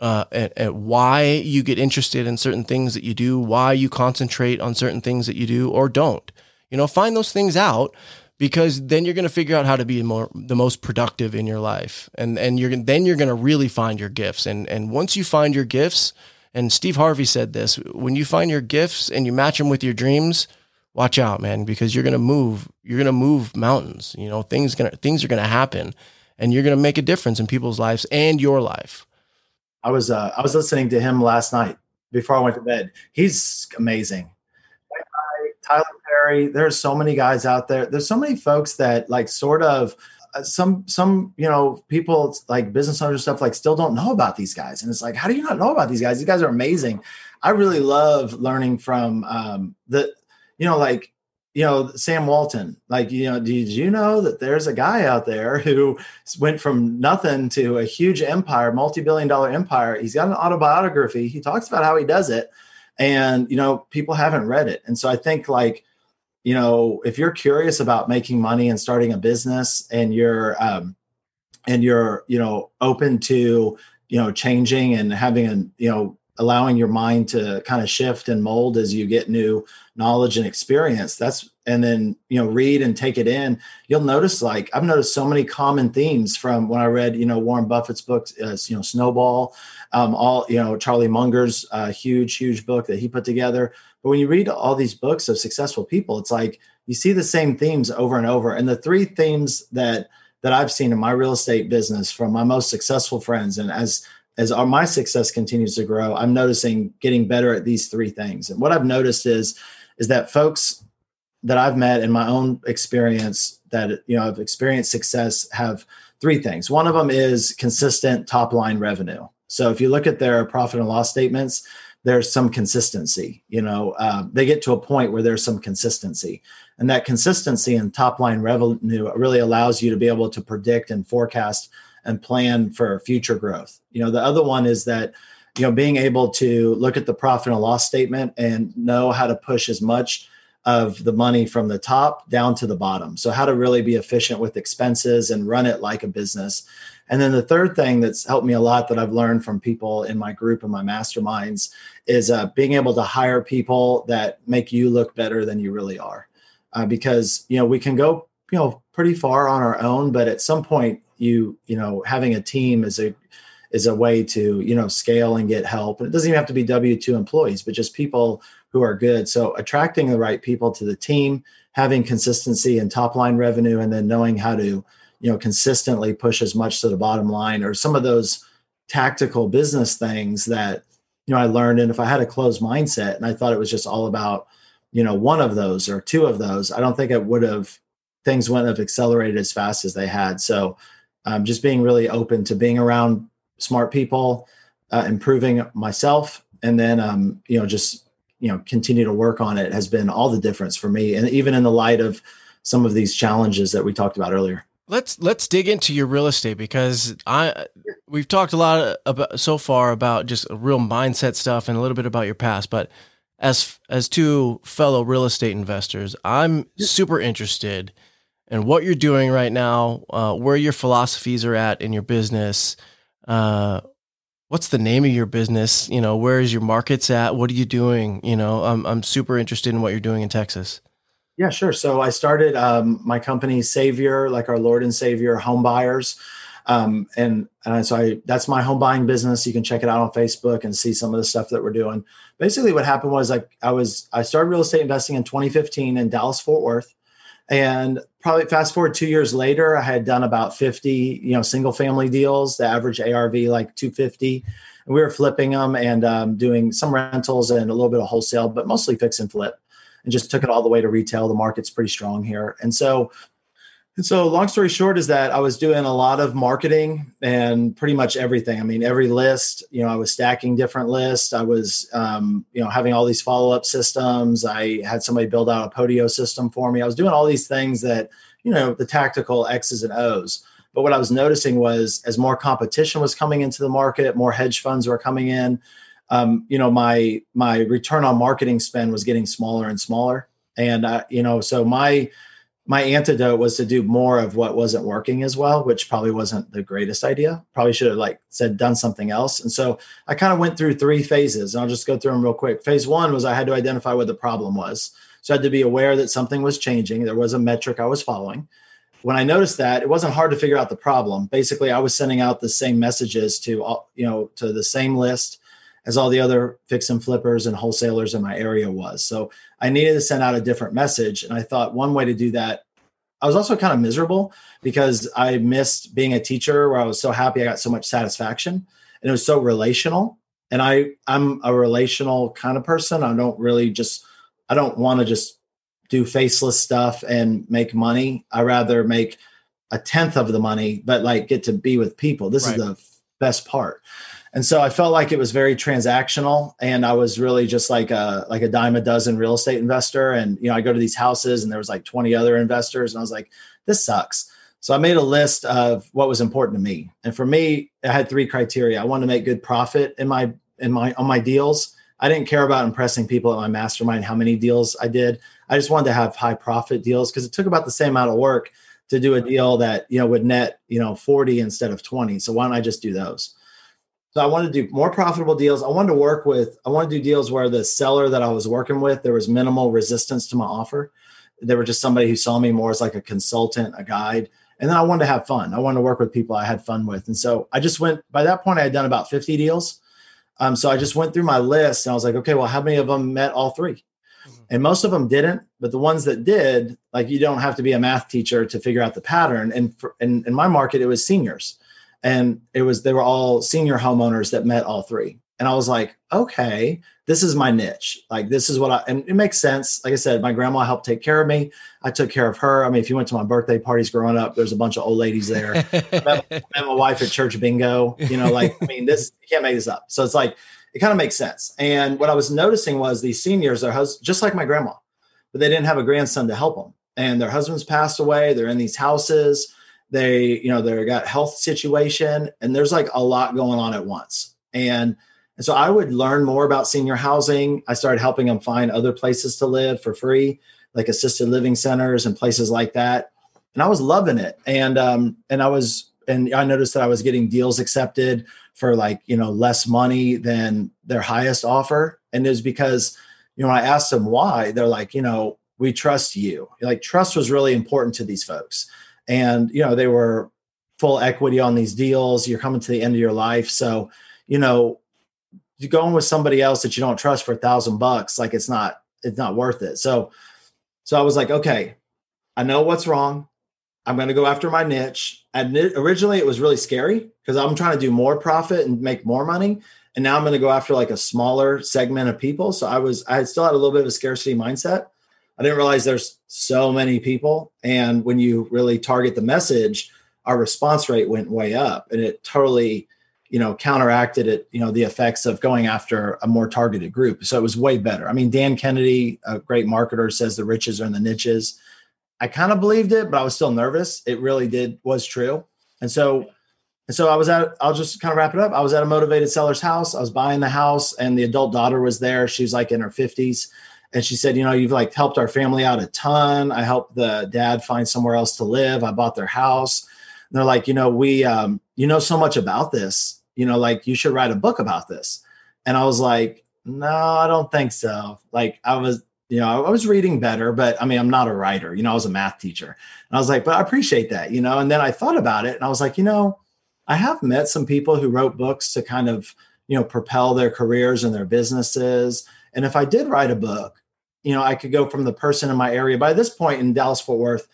uh, and, and why you get interested in certain things that you do, why you concentrate on certain things that you do or don't. You know, find those things out because then you're going to figure out how to be more the most productive in your life. And and you're then you're going to really find your gifts. And and once you find your gifts and Steve Harvey said this when you find your gifts and you match them with your dreams watch out man because you're going to move you're going to move mountains you know things going to things are going to happen and you're going to make a difference in people's lives and your life I was uh, I was listening to him last night before I went to bed. He's amazing. Tyler Perry. There's so many guys out there. There's so many folks that like sort of uh, some some you know people like business owners stuff like still don't know about these guys and it's like how do you not know about these guys these guys are amazing i really love learning from um the you know like you know sam walton like you know did you know that there's a guy out there who went from nothing to a huge empire multi-billion dollar empire? He's got an autobiography. He talks about how he does it and you know people haven't read it. And so i think like you know if you're curious about making money and starting a business and you're um and you're you know open to you know changing and having a you know allowing your mind to kind of shift and mold as you get new knowledge and experience that's and then you know read and take it in. You'll notice like i've noticed so many common themes from when i read you know warren buffett's books uh, you know snowball um, all you know charlie munger's uh, huge huge book that he put together. But when you read all these books of successful people it's like you see the same themes over and over. And the three themes that that i've seen in my real estate business from my most successful friends and as as our, my success continues to grow i'm noticing getting better at these three things. And what i've noticed is is that folks that I've met in my own experience that you know have experienced success have three things. One of them is consistent top line revenue. So if you look at their profit and loss statements, there's some consistency. You know, uh, they get to a point where there's some consistency, and that consistency in top line revenue really allows you to be able to predict and forecast and plan for future growth. You know, the other one is that you know being able to look at the profit and loss statement and know how to push as much of the money from the top down to the bottom. So, how to really be efficient with expenses and run it like a business. And then the third thing that's helped me a lot that I've learned from people in my group and my masterminds is uh, being able to hire people that make you look better than you really are. Uh, because you know we can go you know pretty far on our own, but at some point you you know having a team is a is a way to you know scale and get help. And it doesn't even have to be W two employees, but just people who are good. So attracting the right people to the team, having consistency and top line revenue, and then knowing how to, you know, consistently push as much to the bottom line or some of those tactical business things that, you know, I learned. And if I had a closed mindset and I thought it was just all about, you know, one of those or two of those, I don't think it would have things wouldn't have accelerated as fast as they had. So um, just being really open to being around smart people, uh, improving myself, and then um, you know just you know continue to work on it has been all the difference for me and even in the light of some of these challenges that we talked about earlier. Let's let's dig into your real estate because i we've talked a lot about so far about just real mindset stuff and a little bit about your past but as as two fellow real estate investors i'm super interested in what you're doing right now uh, where your philosophies are at in your business uh, what's the name of your business? You know, where is your markets at? What are you doing? You know, I'm I'm super interested in what you're doing in Texas. Yeah, sure. So I started um, my company Savior, like our Lord and Savior Home Buyers. Um, and, and so I, that's my home buying business. You can check it out on Facebook and see some of the stuff that we're doing. Basically what happened was like, I was, I started real estate investing in 2015 in Dallas, Fort Worth. And probably fast forward two years later, I had done about 50, you know, single family deals, the average ARV like 250. And we were flipping them and um, doing some rentals and a little bit of wholesale, but mostly fix and flip and just took it all the way to retail. The market's pretty strong here. And so and so, long story short, is that I was doing a lot of marketing and pretty much everything. I mean, every list, you know, I was stacking different lists. I was, um, you know, having all these follow up systems. I had somebody build out a Podio system for me. I was doing all these things that, you know, the tactical X's and O's. But what I was noticing was as more competition was coming into the market, more hedge funds were coming in. Um, you know, my my return on marketing spend was getting smaller and smaller. And uh, you know, so my my antidote was to do more of what wasn't working as well, which probably wasn't the greatest idea. Probably should have like said done something else. And so I kind of went through three phases. And I'll just go through them real quick. Phase one was I had to identify what the problem was. So I had to be aware that something was changing. There was a metric I was following. When I noticed that, it wasn't hard to figure out the problem. Basically, I was sending out the same messages to all, you know, to the same list as all the other fix and flippers and wholesalers in my area was. So I needed to send out a different message. And I thought one way to do that, I was also kind of miserable because I missed being a teacher where I was so happy I got so much satisfaction. and it was so relational. And I I'm a relational kind of person. I don't really just I don't want to just do faceless stuff and make money. I rather make a tenth of the money, but like get to be with people. This right. is the best part. And so I felt like it was very transactional and I was really just like a like a dime a dozen real estate investor and you know I go to these houses and there was like 20 other investors and I was like this sucks. So I made a list of what was important to me. And for me, I had three criteria. I wanted to make good profit in my in my on my deals. I didn't care about impressing people at my mastermind how many deals I did. I just wanted to have high profit deals because it took about the same amount of work to do a deal that, you know, would net, you know, 40 instead of 20. So why don't I just do those? So I wanted to do more profitable deals. I wanted to work with, I want to do deals where the seller that I was working with, there was minimal resistance to my offer. They were just somebody who saw me more as like a consultant, a guide. And then I wanted to have fun. I wanted to work with people I had fun with. And so I just went, by that point, I had done about 50 deals. Um, so I just went through my list and I was like, okay, well, how many of them met all 3 mm-hmm. And most of them didn't, but the ones that did, like you don't have to be a math teacher to figure out the pattern. And for, in, in my market, it was seniors and it was they were all senior homeowners that met all three. And i was like okay this is my niche. Like this is what i and it makes sense. Like i said my grandma helped take care of me. I took care of her. I mean if you went to my birthday parties growing up there's a bunch of old ladies there. I met, met my wife at church bingo you know like i mean this you can't make this up. So it's like it kind of makes sense. And what i was noticing was these seniors their hus- just like my grandma but they didn't have a grandson to help them and their husbands passed away. They're in these houses they you know they got health situation and there's like a lot going on at once. And and so i would learn more about senior housing. I started helping them find other places to live for free like assisted living centers and places like that. And i was loving it. And um and i was and i noticed that i was getting deals accepted for like you know less money than their highest offer. And it was because you know i asked them why they're like you know we trust you. Like trust was really important to these folks and you know they were full equity on these deals you're coming to the end of your life. So you know you're going with somebody else that you don't trust for a thousand bucks like it's not it's not worth it. So so i was like okay i know what's wrong. I'm going to go after my niche. And originally it was really scary because i'm trying to do more profit and make more money and now i'm going to go after like a smaller segment of people. So i was i still had a little bit of a scarcity mindset I didn't realize there's so many people. And when you really target the message, our response rate went way up and it totally, you know, counteracted it, you know, the effects of going after a more targeted group. So it was way better. I mean, Dan Kennedy, a great marketer, says the riches are in the niches. I kind of believed it, but I was still nervous. It really did was true. And so and so I was at, I'll just kind of wrap it up. I was at a motivated seller's house. I was buying the house and the adult daughter was there. She was like in her 50s and she said, you know, you've like helped our family out a ton. I helped the dad find somewhere else to live. I bought their house. And they're like, you know, we, um, you know, so much about this. You know, like you should write a book about this. And I was like, no, I don't think so. Like I was, you know, I was reading better, but I mean, I'm not a writer. You know, I was a math teacher. And I was like, but I appreciate that. You know, and then I thought about it, and I was like, you know, I have met some people who wrote books to kind of, you know, propel their careers and their businesses. And if I did write a book, you know, I could go from the person in my area. By this point in Dallas Fort Worth,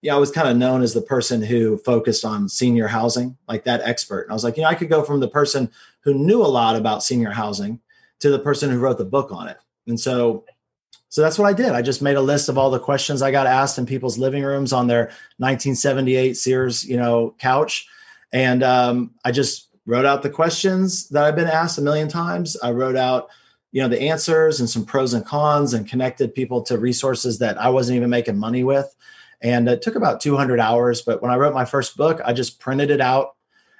yeah, I was kind of known as the person who focused on senior housing, like that expert. And I was like, you know, I could go from the person who knew a lot about senior housing to the person who wrote the book on it. And so so that's what I did. I just made a list of all the questions I got asked in people's living rooms on their 1978 Sears, you know, couch. And um, I just wrote out the questions that I've been asked a million times. I wrote out you know the answers and some pros and cons and connected people to resources that i wasn't even making money with. And it took about 200 hours but when i wrote my first book i just printed it out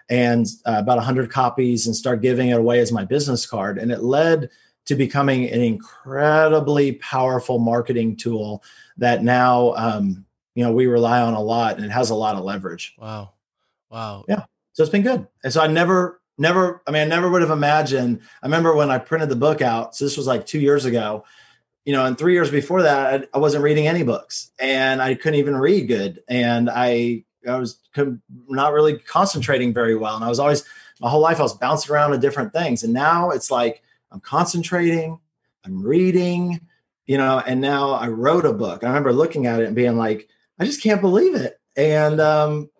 and uh, about 100 copies and start giving it away as my business card. And it led to becoming an incredibly powerful marketing tool that now um, you know we rely on a lot and it has a lot of leverage. Wow. Wow. Yeah. So it's been good. And so i never never i mean i never would have imagined i remember when i printed the book out so this was like two years ago you know and three years before that i, I wasn't reading any books and i couldn't even read good and i i was not really concentrating very well and i was always my whole life i was bouncing around to different things and now it's like i'm concentrating i'm reading you know and now i wrote a book i remember looking at it and being like i just can't believe it and um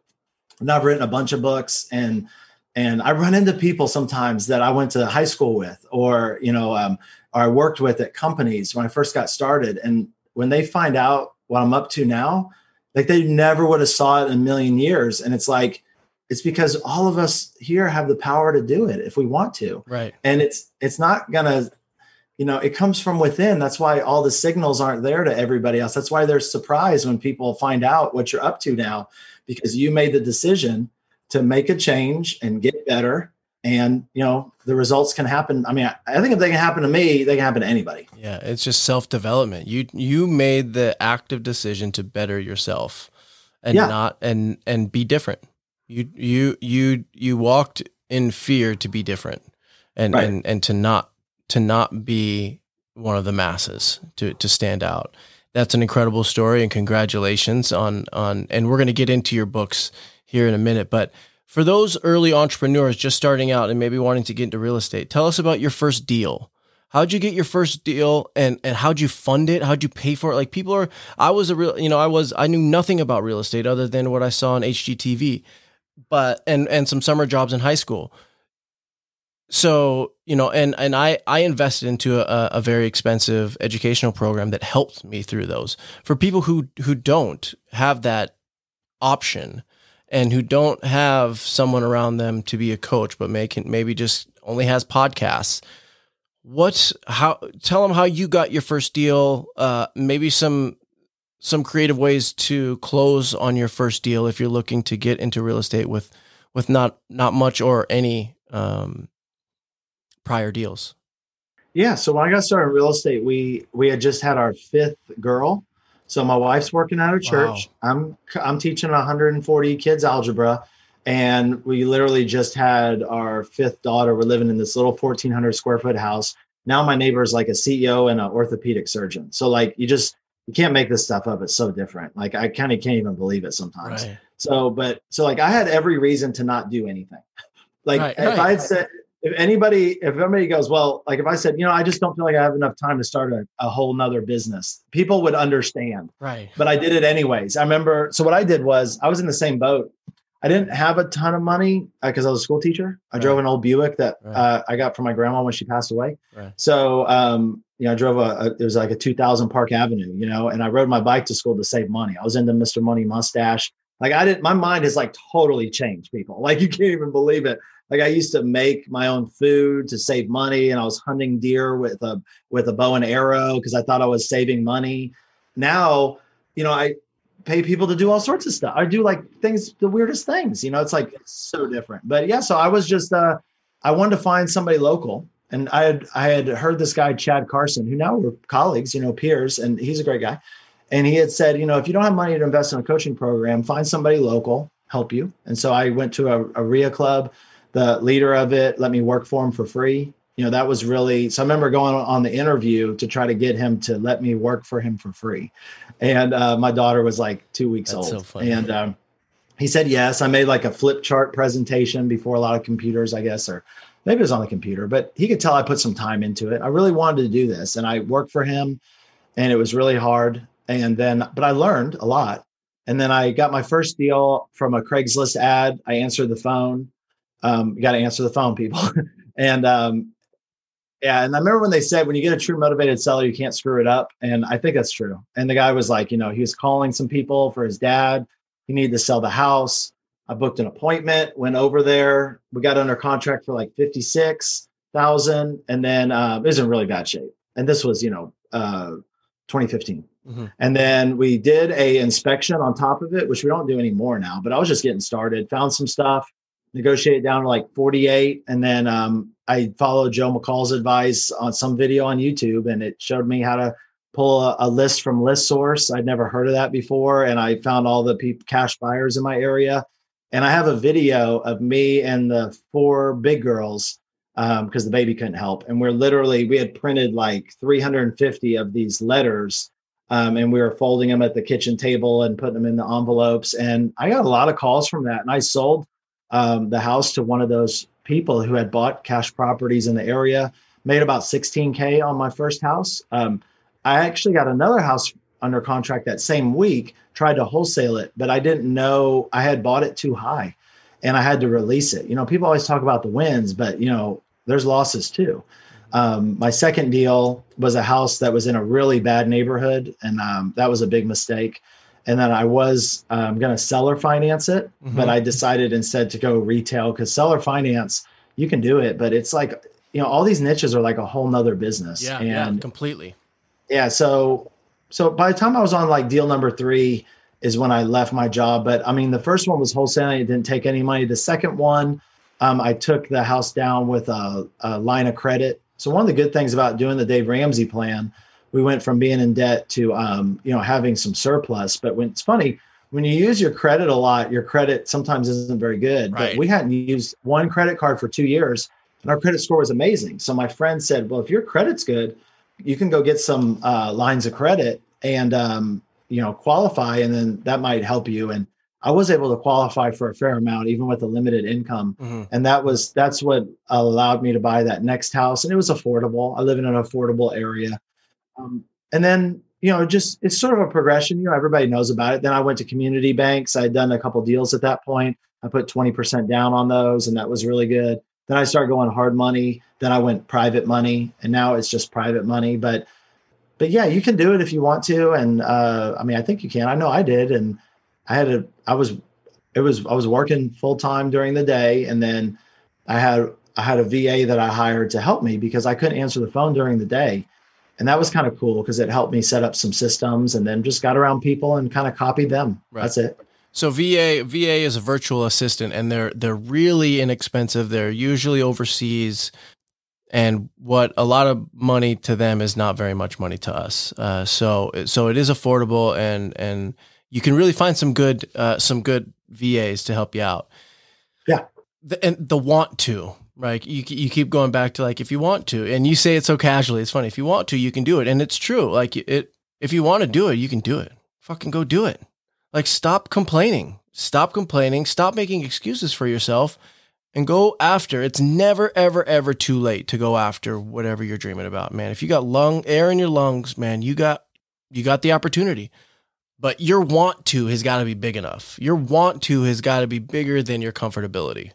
now i've written a bunch of books and And I run into people sometimes that I went to high school with, or you know, um, or I worked with at companies when I first got started. And when they find out what I'm up to now, like they never would have saw it in a million years. And it's like it's because all of us here have the power to do it if we want to. Right. And it's it's not gonna you know it comes from within that's why all the signals aren't there to everybody else that's why they're surprised when people find out what you're up to now because you made the decision to make a change and get better and you know the results can happen i mean I, think if they can happen to me they can happen to anybody Yeah, it's just self-development. You you made the active decision to better yourself and Yeah. not and and be different. You you you you walked in fear to be different and Right. and and to not to not be one of the masses to to stand out. That's an incredible story and congratulations on on and we're going to get into your books here in a minute, but for those early entrepreneurs just starting out and maybe wanting to get into real estate, tell us about your first deal. How'd you get your first deal and, and how'd you fund it? How'd you pay for it? Like people are, I was a real, you know, I was, I knew nothing about real estate other than what I saw on HGTV, but, and, and some summer jobs in high school. So, you know, and, and I, I invested into a, a very expensive educational program that helped me through those for people who, who don't have that option and who don't have someone around them to be a coach, but may can, maybe just only has podcasts. What how tell them how you got your first deal uh maybe some some creative ways to close on your first deal if you're looking to get into real estate with with not not much or any um prior deals. Yeah so when i got started in real estate we we had just had our fifth girl so my wife's working at a church. I'm i'm teaching 140 kids algebra. And we literally just had our fifth daughter. We're living in this little 1400 square foot house. Now my neighbor is like a ceo and an orthopedic surgeon. So like you just you can't make this stuff up. It's so different. Like i kind of can't even believe it sometimes. Right. So, but so like I had every reason to not do anything. Like Right, if right. I had said, if anybody, if anybody goes, well, like if I said, you know, I just don't feel like I have enough time to start a, a whole nother business, people would understand. right But I did it anyways. I remember. So what I did was I was in the same boat. I didn't have a ton of money because I was a school teacher. I drove an old Buick that Right. uh, I got from my grandma when she passed away. Right. So, um, you know, I drove a, a it was like a 2000 Park Avenue, you know, and I rode my bike to school to save money. I was into Mr. Money Mustache. Like I didn't, my mind has like totally changed. People like you can't even believe it. Like I used to make my own food to save money, and I was hunting deer with a with a bow and arrow because I thought I was saving money. Now, you know, I pay people to do all sorts of stuff. I do like things, the weirdest things. You know, it's like it's so different. But yeah, so I was just uh I wanted to find somebody local. And I had I had heard this guy, Chad Carson, who now we're colleagues, you know, peers, and he's a great guy. And he had said, you know, if you don't have money to invest in a coaching program, find somebody local, help you. And so I went to a, a REIA club. The leader of it let me work for him for free. You know, that was really so I remember going on the interview to try to get him to let me work for him for free. And uh, my daughter was like two weeks That's so old. funny. And um, he said yes. I made like a flip chart presentation before a lot of computers, I guess, or maybe it was on the computer, but he could tell I put some time into it. I really wanted to do this and I worked for him and it was really hard. And then, but I learned a lot. And then I got my first deal from a Craigslist ad. I answered the phone. Um, you got to answer the phone, people. and um, yeah, and I remember when they said when you get a true motivated seller, you can't screw it up. And I think that's true. And the guy was like, you know, he was calling some people for his dad. He needed to sell the house. I booked an appointment, went over there. We got under contract for like 56,000 and then um, it was in really bad shape. And this was, you know, uh, 2015. Mhm. And then we did a inspection on top of it, which we don't do anymore now, but I was just getting started, found some stuff, negotiated down to like 48. And then um, I followed Joe McCall's advice on some video on YouTube and it showed me how to pull a, a list from ListSource. I'd never heard of that before. And I found all the peop cash buyers in my area. And I have a video of me and the four big girls because the baby couldn't help. And we're literally, we had printed like 350 of these letters um, and we were folding them at the kitchen table and putting them in the envelopes. And I got a lot of calls from that. And I sold um, the house to one of those people who had bought cash properties in the area, made about 16K on my first house. Um, I actually got another house under contract that same week, tried to wholesale it, but I didn't know I had bought it too high. and I had to release it. You know, people always talk about the wins, but you know, there's losses too. Um, my second deal was a house that was in a really bad neighborhood, and um, that was a big mistake. And then I was um, going to seller finance it, mm-hmm. but I decided instead to go retail because seller finance you can do it, but it's like you know all these niches are like a whole nother business. Yeah, and yeah, completely. Yeah, so so by the time I was on like deal number three is when I left my job. But I mean, the first one was wholesaling; it didn't take any money. The second one, um, I took the house down with a, a line of credit so one of the good things about doing the Dave Ramsey plan, we went from being in debt to um, you know having some surplus. But when it's funny when you use your credit a lot, your credit sometimes isn't very good. Right. But we hadn't used one credit card for two years, and our credit score was amazing. So my friend said, "Well, if your credit's good, you can go get some uh, lines of credit and um, you know qualify, and then that might help you." And I was able to qualify for a fair amount, even with a limited income. Mm-hmm. And that was that's what allowed me to buy that next house. And it was affordable. I live in an affordable area. Um, and then, you know, just it's sort of a progression. You know, everybody knows about it. Then I went to community banks. I had done a couple deals at that point. I put 20% down on those, and that was really good. Then I started going hard money. Then I went private money, and now it's just private money. But but yeah, you can do it if you want to. And uh, I mean, I think you can. I know I did. And I had a I was it was I was working full time during the day and then I had I had a VA that I hired to help me because I couldn't answer the phone during the day. And that was kind of cool because it helped me set up some systems and then just got around people and kind of copied them. Right. That's it. So VA VA is a virtual assistant and they're they're really inexpensive. They're usually overseas and what a lot of money to them is not very much money to us. Uh, so so it is affordable and and you can really find some good uh, some good VAs to help you out. Yeah, the, and the want to right. You you keep going back to like if you want to, and you say it so casually. It's funny. If you want to, you can do it, and it's true. Like it, if you want to do it, you can do it. Fucking go do it. Like stop complaining. Stop complaining. Stop making excuses for yourself. And go after. It's never, ever, ever too late to go after whatever you're dreaming about, man. If you got lung air in your lungs, man, you got you got the opportunity but your want to has got to be big enough. Your want to has got to be bigger than your comfortability.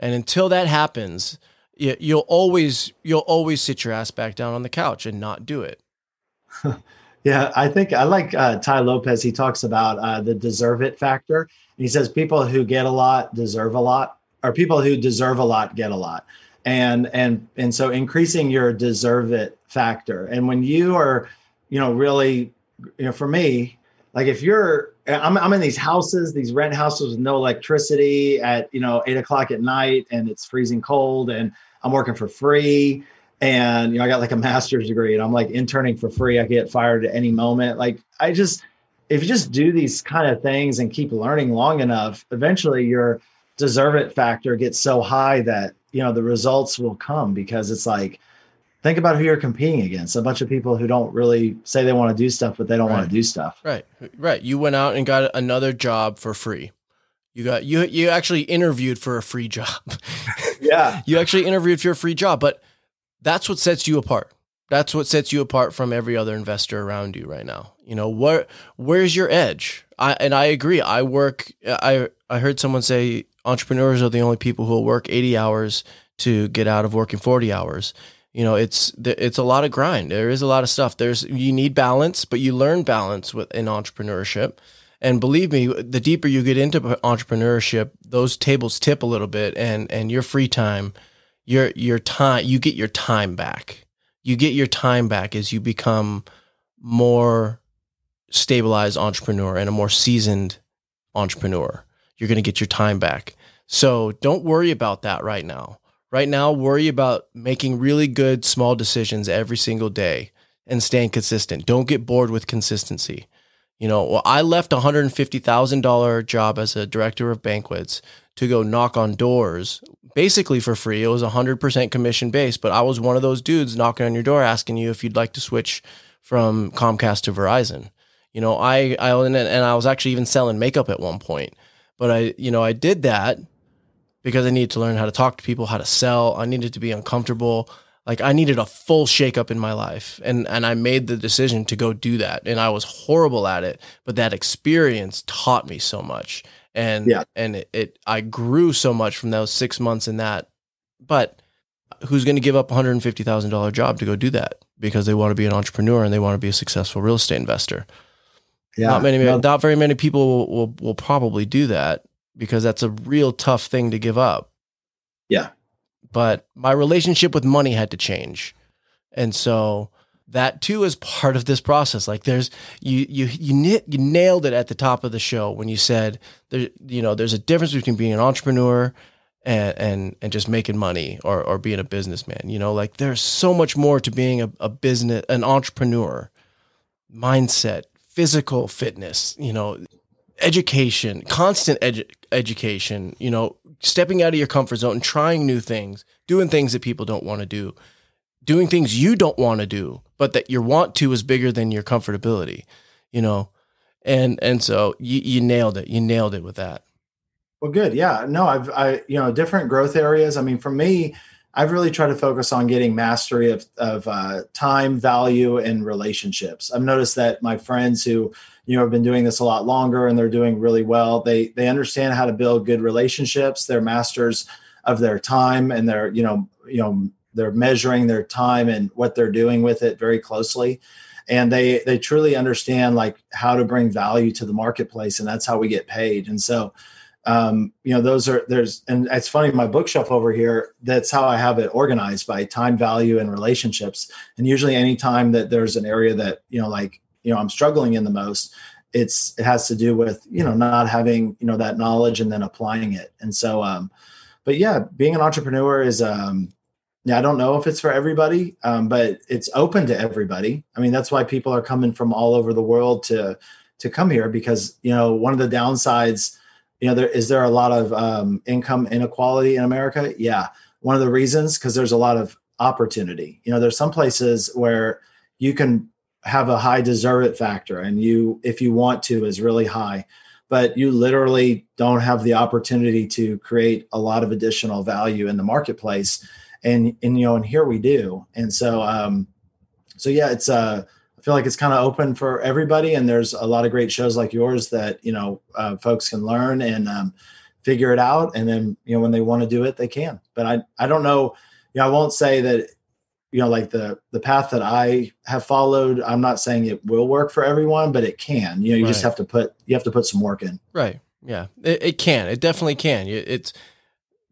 And until that happens, you'll always you'll always sit your ass back down on the couch and not do it. yeah, I think I like uh, Tai Lopez. He talks about uh, the deserve it factor. And He says people who get a lot deserve a lot, or people who deserve a lot get a lot. And and and so increasing your deserve it factor. And when you are, you know, really, you know, for me, like if you're I'm, I'm in these houses these rent houses with no electricity at you know eight o'clock at night and it's freezing cold and i'm working for free. And you know i got like a master's degree and i'm like interning for free. I get fired at any moment. Like i just if you just do these kind of things and keep learning long enough eventually your deserve it factor gets so high that you know the results will come because it's like think about who you're competing against. A bunch of people who don't really say they want to do stuff but they don't right. want to do stuff. Right. Right. You went out and got another job for free. You got you you actually interviewed for a free job. Yeah. You actually interviewed for a free job but that's what sets you apart. That's what sets you apart from every other investor around you right now. You know where where's your edge? I and i agree. I work i i heard someone say entrepreneurs are the only people who will work 80 hours to get out of working 40 hours you know it's it's a lot of grind. There is a lot of stuff. There's you need balance but you learn balance with in entrepreneurship. And believe me the deeper you get into entrepreneurship those tables tip a little bit and and your free time your your time you get your time back. You get your time back as you become more stabilized entrepreneur and a more seasoned entrepreneur. You're going to get your time back. So don't worry about that right now Right now, worry about making really good small decisions every single day and staying consistent. Don't get bored with consistency. You know, well, I left a $150,000 job as a director of banquets to go knock on doors basically for free. It was 100% commission based, but I was one of those dudes knocking on your door asking you if you'd like to switch from Comcast to Verizon. You know, I, I and I was actually even selling makeup at one point. But I, you know, I did that because I needed to learn how to talk to people, how to sell. I needed to be uncomfortable. Like I needed a full shakeup in my life, and and I made the decision to go do that. And I was horrible at it, but that experience taught me so much, and Yeah. and it, it I grew so much from those six months in that. But who's going to give up a hundred and fifty thousand dollar job to go do that because they want to be an entrepreneur and they want to be a successful real estate investor? Yeah. not many, No, not very many people will, will will probably do that because that's a real tough thing to give up. Yeah. But my relationship with money had to change, and so that too is part of this process. Like there's you you you you nailed it at the top of the show when you said there you know there's a difference between being an entrepreneur and and and just making money or or being a businessman. You know, like there's so much more to being a, a business an entrepreneur. Mindset, physical fitness, you know, education, constant edu- education, you know, stepping out of your comfort zone and trying new things, doing things that people don't want to do, doing things you don't want to do, but that your want to is bigger than your comfortability, you know. And and so you you nailed it. You nailed it with that. Well, good. Yeah. No, I've, I, you know, different growth areas. I mean, for me, I've really tried to focus on getting mastery of, of uh, time, value, and relationships. I've noticed that my friends who, you know, have been doing this a lot longer and they're doing really well, they, they understand how to build good relationships. They're masters of their time and they're, you know, you know, they're measuring their time and what they're doing with it very closely. And they they truly understand like how to bring value to the marketplace and that's how we get paid. And so um, you know those are there's and it's funny my bookshelf over here that's how i have it organized by time value and relationships. And usually anytime that there's an area that you know like you know i'm struggling in the most it's it has to do with you know not having you know that knowledge and then applying it and so um but yeah being an entrepreneur is um yeah, I don't know if it's for everybody, um, but it's open to everybody. I mean, that's why people are coming from all over the world to to come here because you know one of the downsides, you know, there is there a lot of um, income inequality in America. Yeah, one of the reasons because there's a lot of opportunity. You know, there's some places where you can have a high deserve it factor, and you, if you want to, is really high. But you literally don't have the opportunity to create a lot of additional value in the marketplace and and you know and here we do. And so um so yeah it's uh i feel like it's kind of open for everybody and there's a lot of great shows like yours that you know uh, folks can learn and um, figure it out and then you know when they want to do it they can. But i i don't know you know i won't say that you know like the the path that i have followed i'm not saying it will work for everyone but it can you know you just have to put you have to put some work in Right. Yeah. It, it can. It definitely can. It's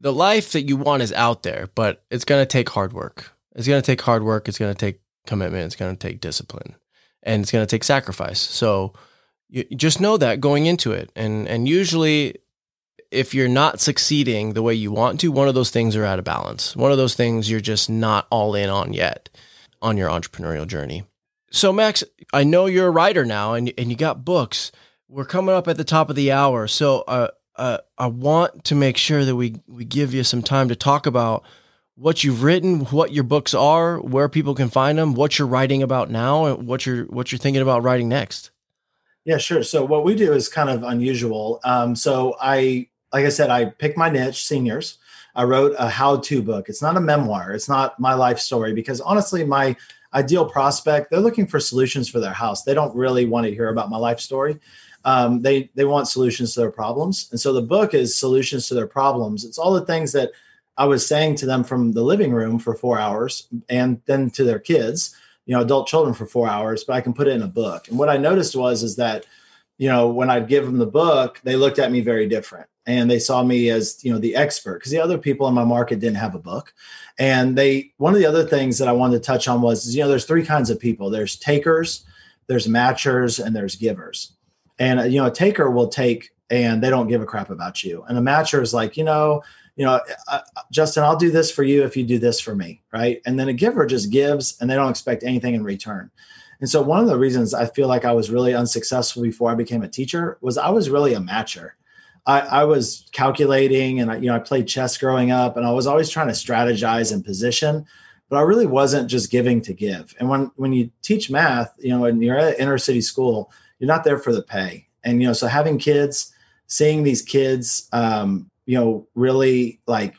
the life that you want is out there, but it's going to take hard work. It's going to take hard work. It's going to take commitment. It's going to take discipline, and it's going to take sacrifice. So you just know that going into it, and and usually, if you're not succeeding the way you want to, one of those things are out of balance. One of those things you're just not all in on yet on your entrepreneurial journey. So Max, I know you're a writer now, and and you got books we're coming up at the top of the hour, so uh, uh, I want to make sure that we we give you some time to talk about what you've written, what your books are, where people can find them, what you're writing about now, and what you're what you're thinking about writing next. Yeah, sure. So what we do is kind of unusual. Um, so I, like I said, I picked my niche, seniors. I wrote a how-to book. It's not a memoir. It's not my life story because honestly, my ideal prospect, they're looking for solutions for their house. They don't really want to hear about my life story. Um, they they want solutions to their problems, and so the book is solutions to their problems. It's all the things that I was saying to them from the living room for four hours, and then to their kids you know adult children for four hours but i can put it in a book and what i noticed was is that you know when i'd give them the book they looked at me very different and they saw me as you know the expert because the other people in my market didn't have a book. And they one of the other things that i wanted to touch on was you know there's three kinds of people. There's takers there's matchers and there's givers. And uh, you know a taker will take and they don't give a crap about you. And a matcher is like you know you know uh, justin i'll do this for you if you do this for me right? And then a giver just gives and they don't expect anything in return. And so one of the reasons i feel like i was really unsuccessful before i became a teacher was i was really a matcher I, I was calculating and I, you know, I played chess growing up and I was always trying to strategize and position, but I really wasn't just giving to give. And when, when you teach math, you know, and you're at inner city school, you're not there for the pay. And, you know, so having kids, seeing these kids, um, you know, really like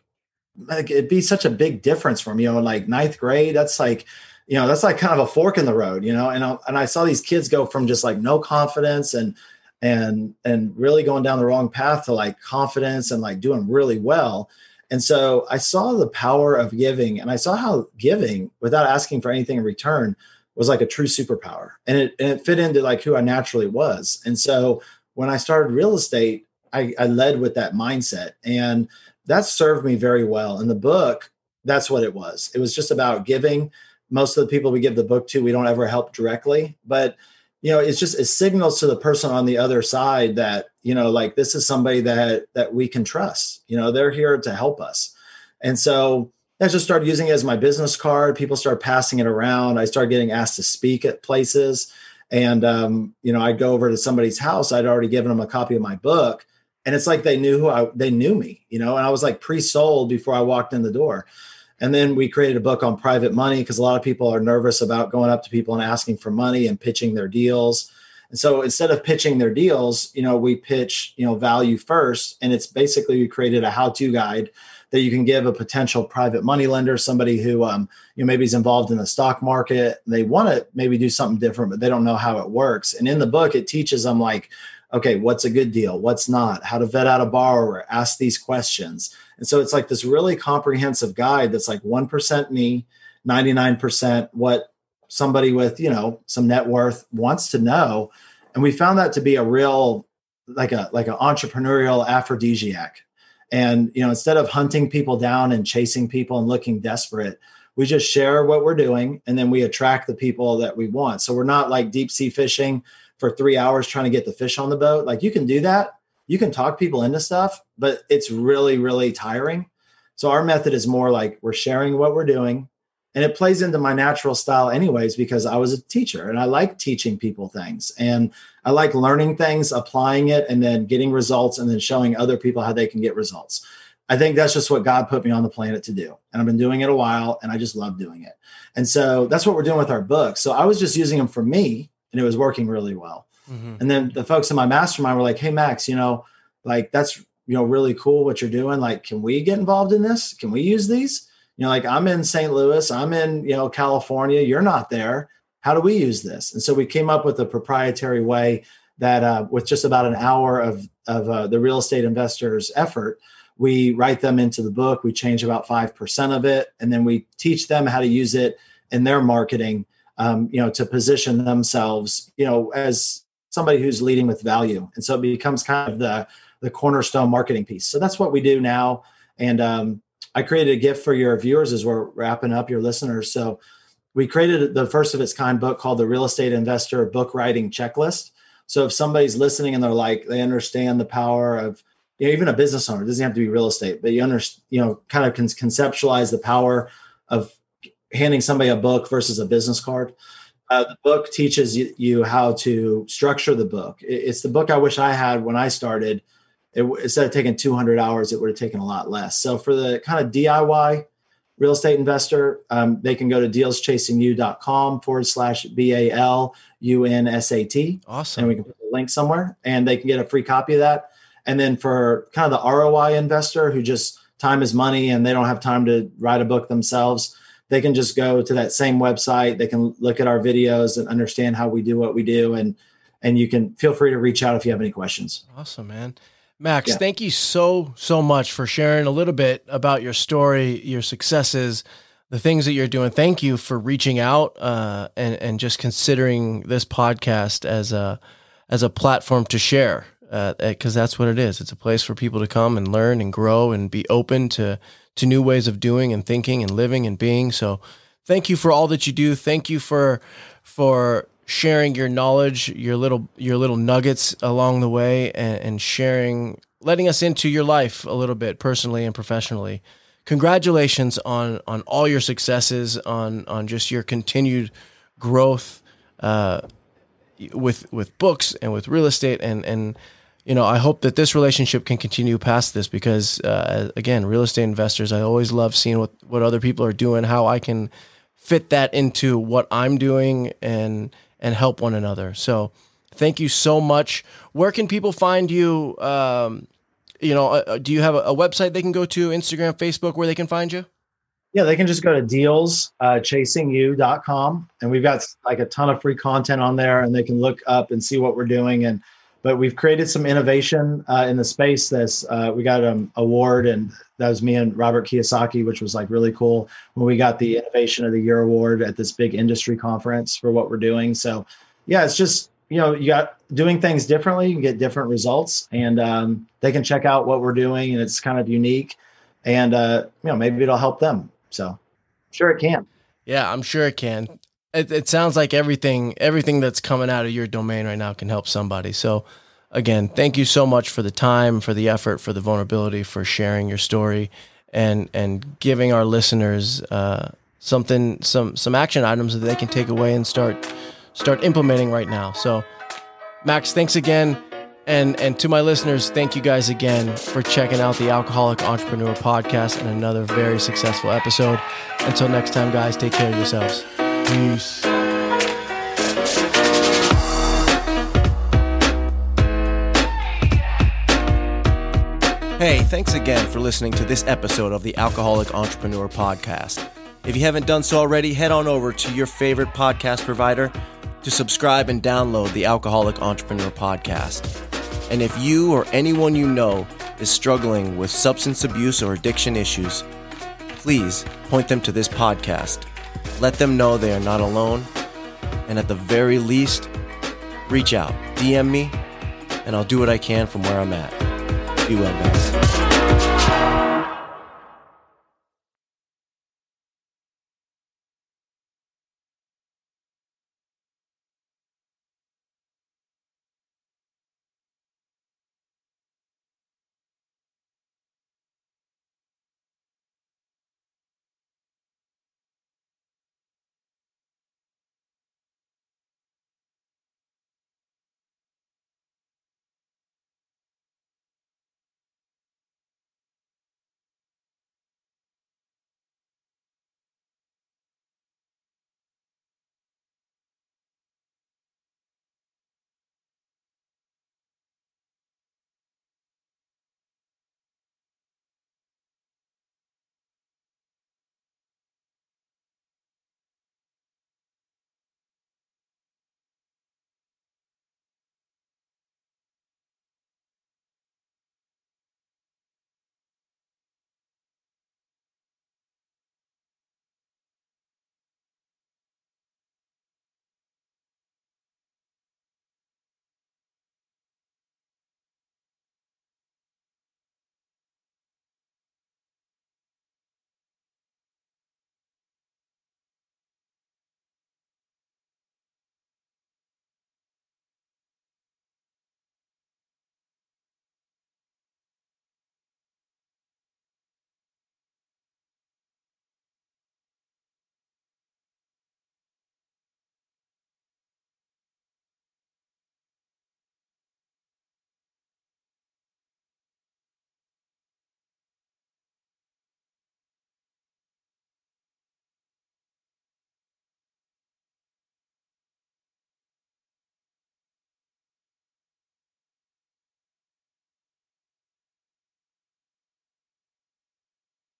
like it'd be such a big difference from you know like ninth grade that's like you know that's like kind of a fork in the road you know and I, and I saw these kids go from just like no confidence and and and really going down the wrong path to like confidence and like doing really well. And so I saw the power of giving and I saw how giving without asking for anything in return was like a true superpower. And it, and it fit into like who I naturally was. And so when I started real estate I, I led with that mindset and that served me very well. In the book that's what it was. It was just about giving. Most of the people we give the book to we don't ever help directly but you know it's just it signals to the person on the other side that you know like this is somebody that that we can trust you know they're here to help us. And so i just started using it as my business card. People started passing it around. I started getting asked to speak at places. And um, you know i'd go over to somebody's house. I'd already given them a copy of my book. And it's like they knew who i they knew me you know and i was like pre-sold before i walked in the door and then we created a book on private money because a lot of people are nervous about going up to people and asking for money and pitching their deals. And so instead of pitching their deals, you know, we pitch, you know, value first. And it's basically we created a how-to guide that you can give a potential private money lender, somebody who um, you know maybe is involved in the stock market. They want to maybe do something different, but they don't know how it works. And in the book, it teaches them like, okay, what's a good deal, what's not, how to vet out a borrower, ask these questions. And so it's like this really comprehensive guide that's like 1% me, 99% what somebody with, you know, some net worth wants to know. And we found that to be a real like a like an entrepreneurial aphrodisiac. And you know, instead of hunting people down and chasing people and looking desperate, we just share what we're doing and then we attract the people that we want. So we're not like deep sea fishing for 3 hours trying to get the fish on the boat. Like you can do that, you can talk people into stuff, but it's really, really tiring. So our method is more like we're sharing what we're doing. And it plays into my natural style, anyways, because I was a teacher and I like teaching people things and I like learning things, applying it, and then getting results and then showing other people how they can get results. I think that's just what God put me on the planet to do. And I've been doing it a while and I just love doing it. And so that's what we're doing with our books. So I was just using them for me and it was working really well. Mm-hmm. And then the folks in my mastermind were like, "Hey Max, you know, like that's you know really cool what you're doing. Like, can we get involved in this? Can we use these? You know, like I'm in St. Louis, I'm in you know California. You're not there. How do we use this?" And so we came up with a proprietary way that, uh, with just about an hour of of uh, the real estate investors' effort, we write them into the book. We change about five percent of it, and then we teach them how to use it in their marketing. Um, you know, to position themselves, you know, as somebody who's leading with value. And so it becomes kind of the the cornerstone marketing piece. So that's what we do now. And um, I created a gift for your viewers as we're wrapping up your listeners. So we created the first of its kind book called the Real Estate Investor Book Writing Checklist. So if somebody's listening and they're like, they understand the power of you know, even a business owner, doesn't have to be real estate, but you understand, you know, kind of can conceptualize the power of handing somebody a book versus a business card. Uh, the book teaches you, you, how to structure the book. It, it's the book I wish I had when I started. It, instead of taking 200 hours, it would have taken a lot less. So for the kind of DIY real estate investor, um, they can go to dealschasingU.com forward slash B A L U N S A T. Awesome. And we can put the link somewhere and they can get a free copy of that. And then for kind of the ROI investor who just time is money and they don't have time to write a book themselves, they can just go to that same website. They can look at our videos and understand how we do what we do. And and you can feel free to reach out if you have any questions. Awesome, man. Max, yeah. thank you so so much for sharing a little bit about your story, your successes, the things that you're doing. Thank you for reaching out uh, and and just considering this podcast as a as a platform to share because uh, that's what it is. It's a place for people to come and learn and grow and be open to to new ways of doing and thinking and living and being. So thank you for all that you do. Thank you for for sharing your knowledge, your little your little nuggets along the way and, and sharing letting us into your life a little bit personally and professionally. Congratulations on on all your successes, on on just your continued growth uh, with with books and with real estate and and you know, I hope that this relationship can continue past this because, uh, again, real estate investors, I always love seeing what, what other people are doing, how I can fit that into what I'm doing and, and help one another. So thank you so much. Where can people find you? Um, you know, uh, do you have a, a, website they can go to, Instagram, Facebook, where they can find you? Yeah, they can just go to dealschasing.you.com uh, and we've got like a ton of free content on there and they can look up and see what we're doing. And but we've created some innovation uh, in the space. This uh, we got an award, and that was me and Robert Kiyosaki, which was like really cool when we got the Innovation of the Year award at this big industry conference for what we're doing. So, yeah, it's just you know you got doing things differently, you get different results, and um, they can check out what we're doing, and it's kind of unique, and uh, you know maybe it'll help them. So, sure it can. Yeah, I'm sure it can it, it sounds like everything everything that's coming out of your domain right now can help somebody. So again, thank you so much for the time, for the effort, for the vulnerability, for sharing your story, and and giving our listeners uh, something some some action items that they can take away and start start implementing right now. So, Max, thanks again. And, and to my listeners, thank you guys again for checking out the Alcoholic Entrepreneur podcast and another very successful episode. Until next time, guys, take care of yourselves. Peace. Hey, thanks again for listening to this episode of the Alcoholic Entrepreneur Podcast. If you haven't done so already, head on over to your favorite podcast provider to subscribe and download the Alcoholic Entrepreneur Podcast. And if you or anyone you know is struggling with substance abuse or addiction issues, please point them to this podcast let them know they are not alone. And at the very least, reach out, DM me, and I'll do what I can from where I'm at. Be well, guys.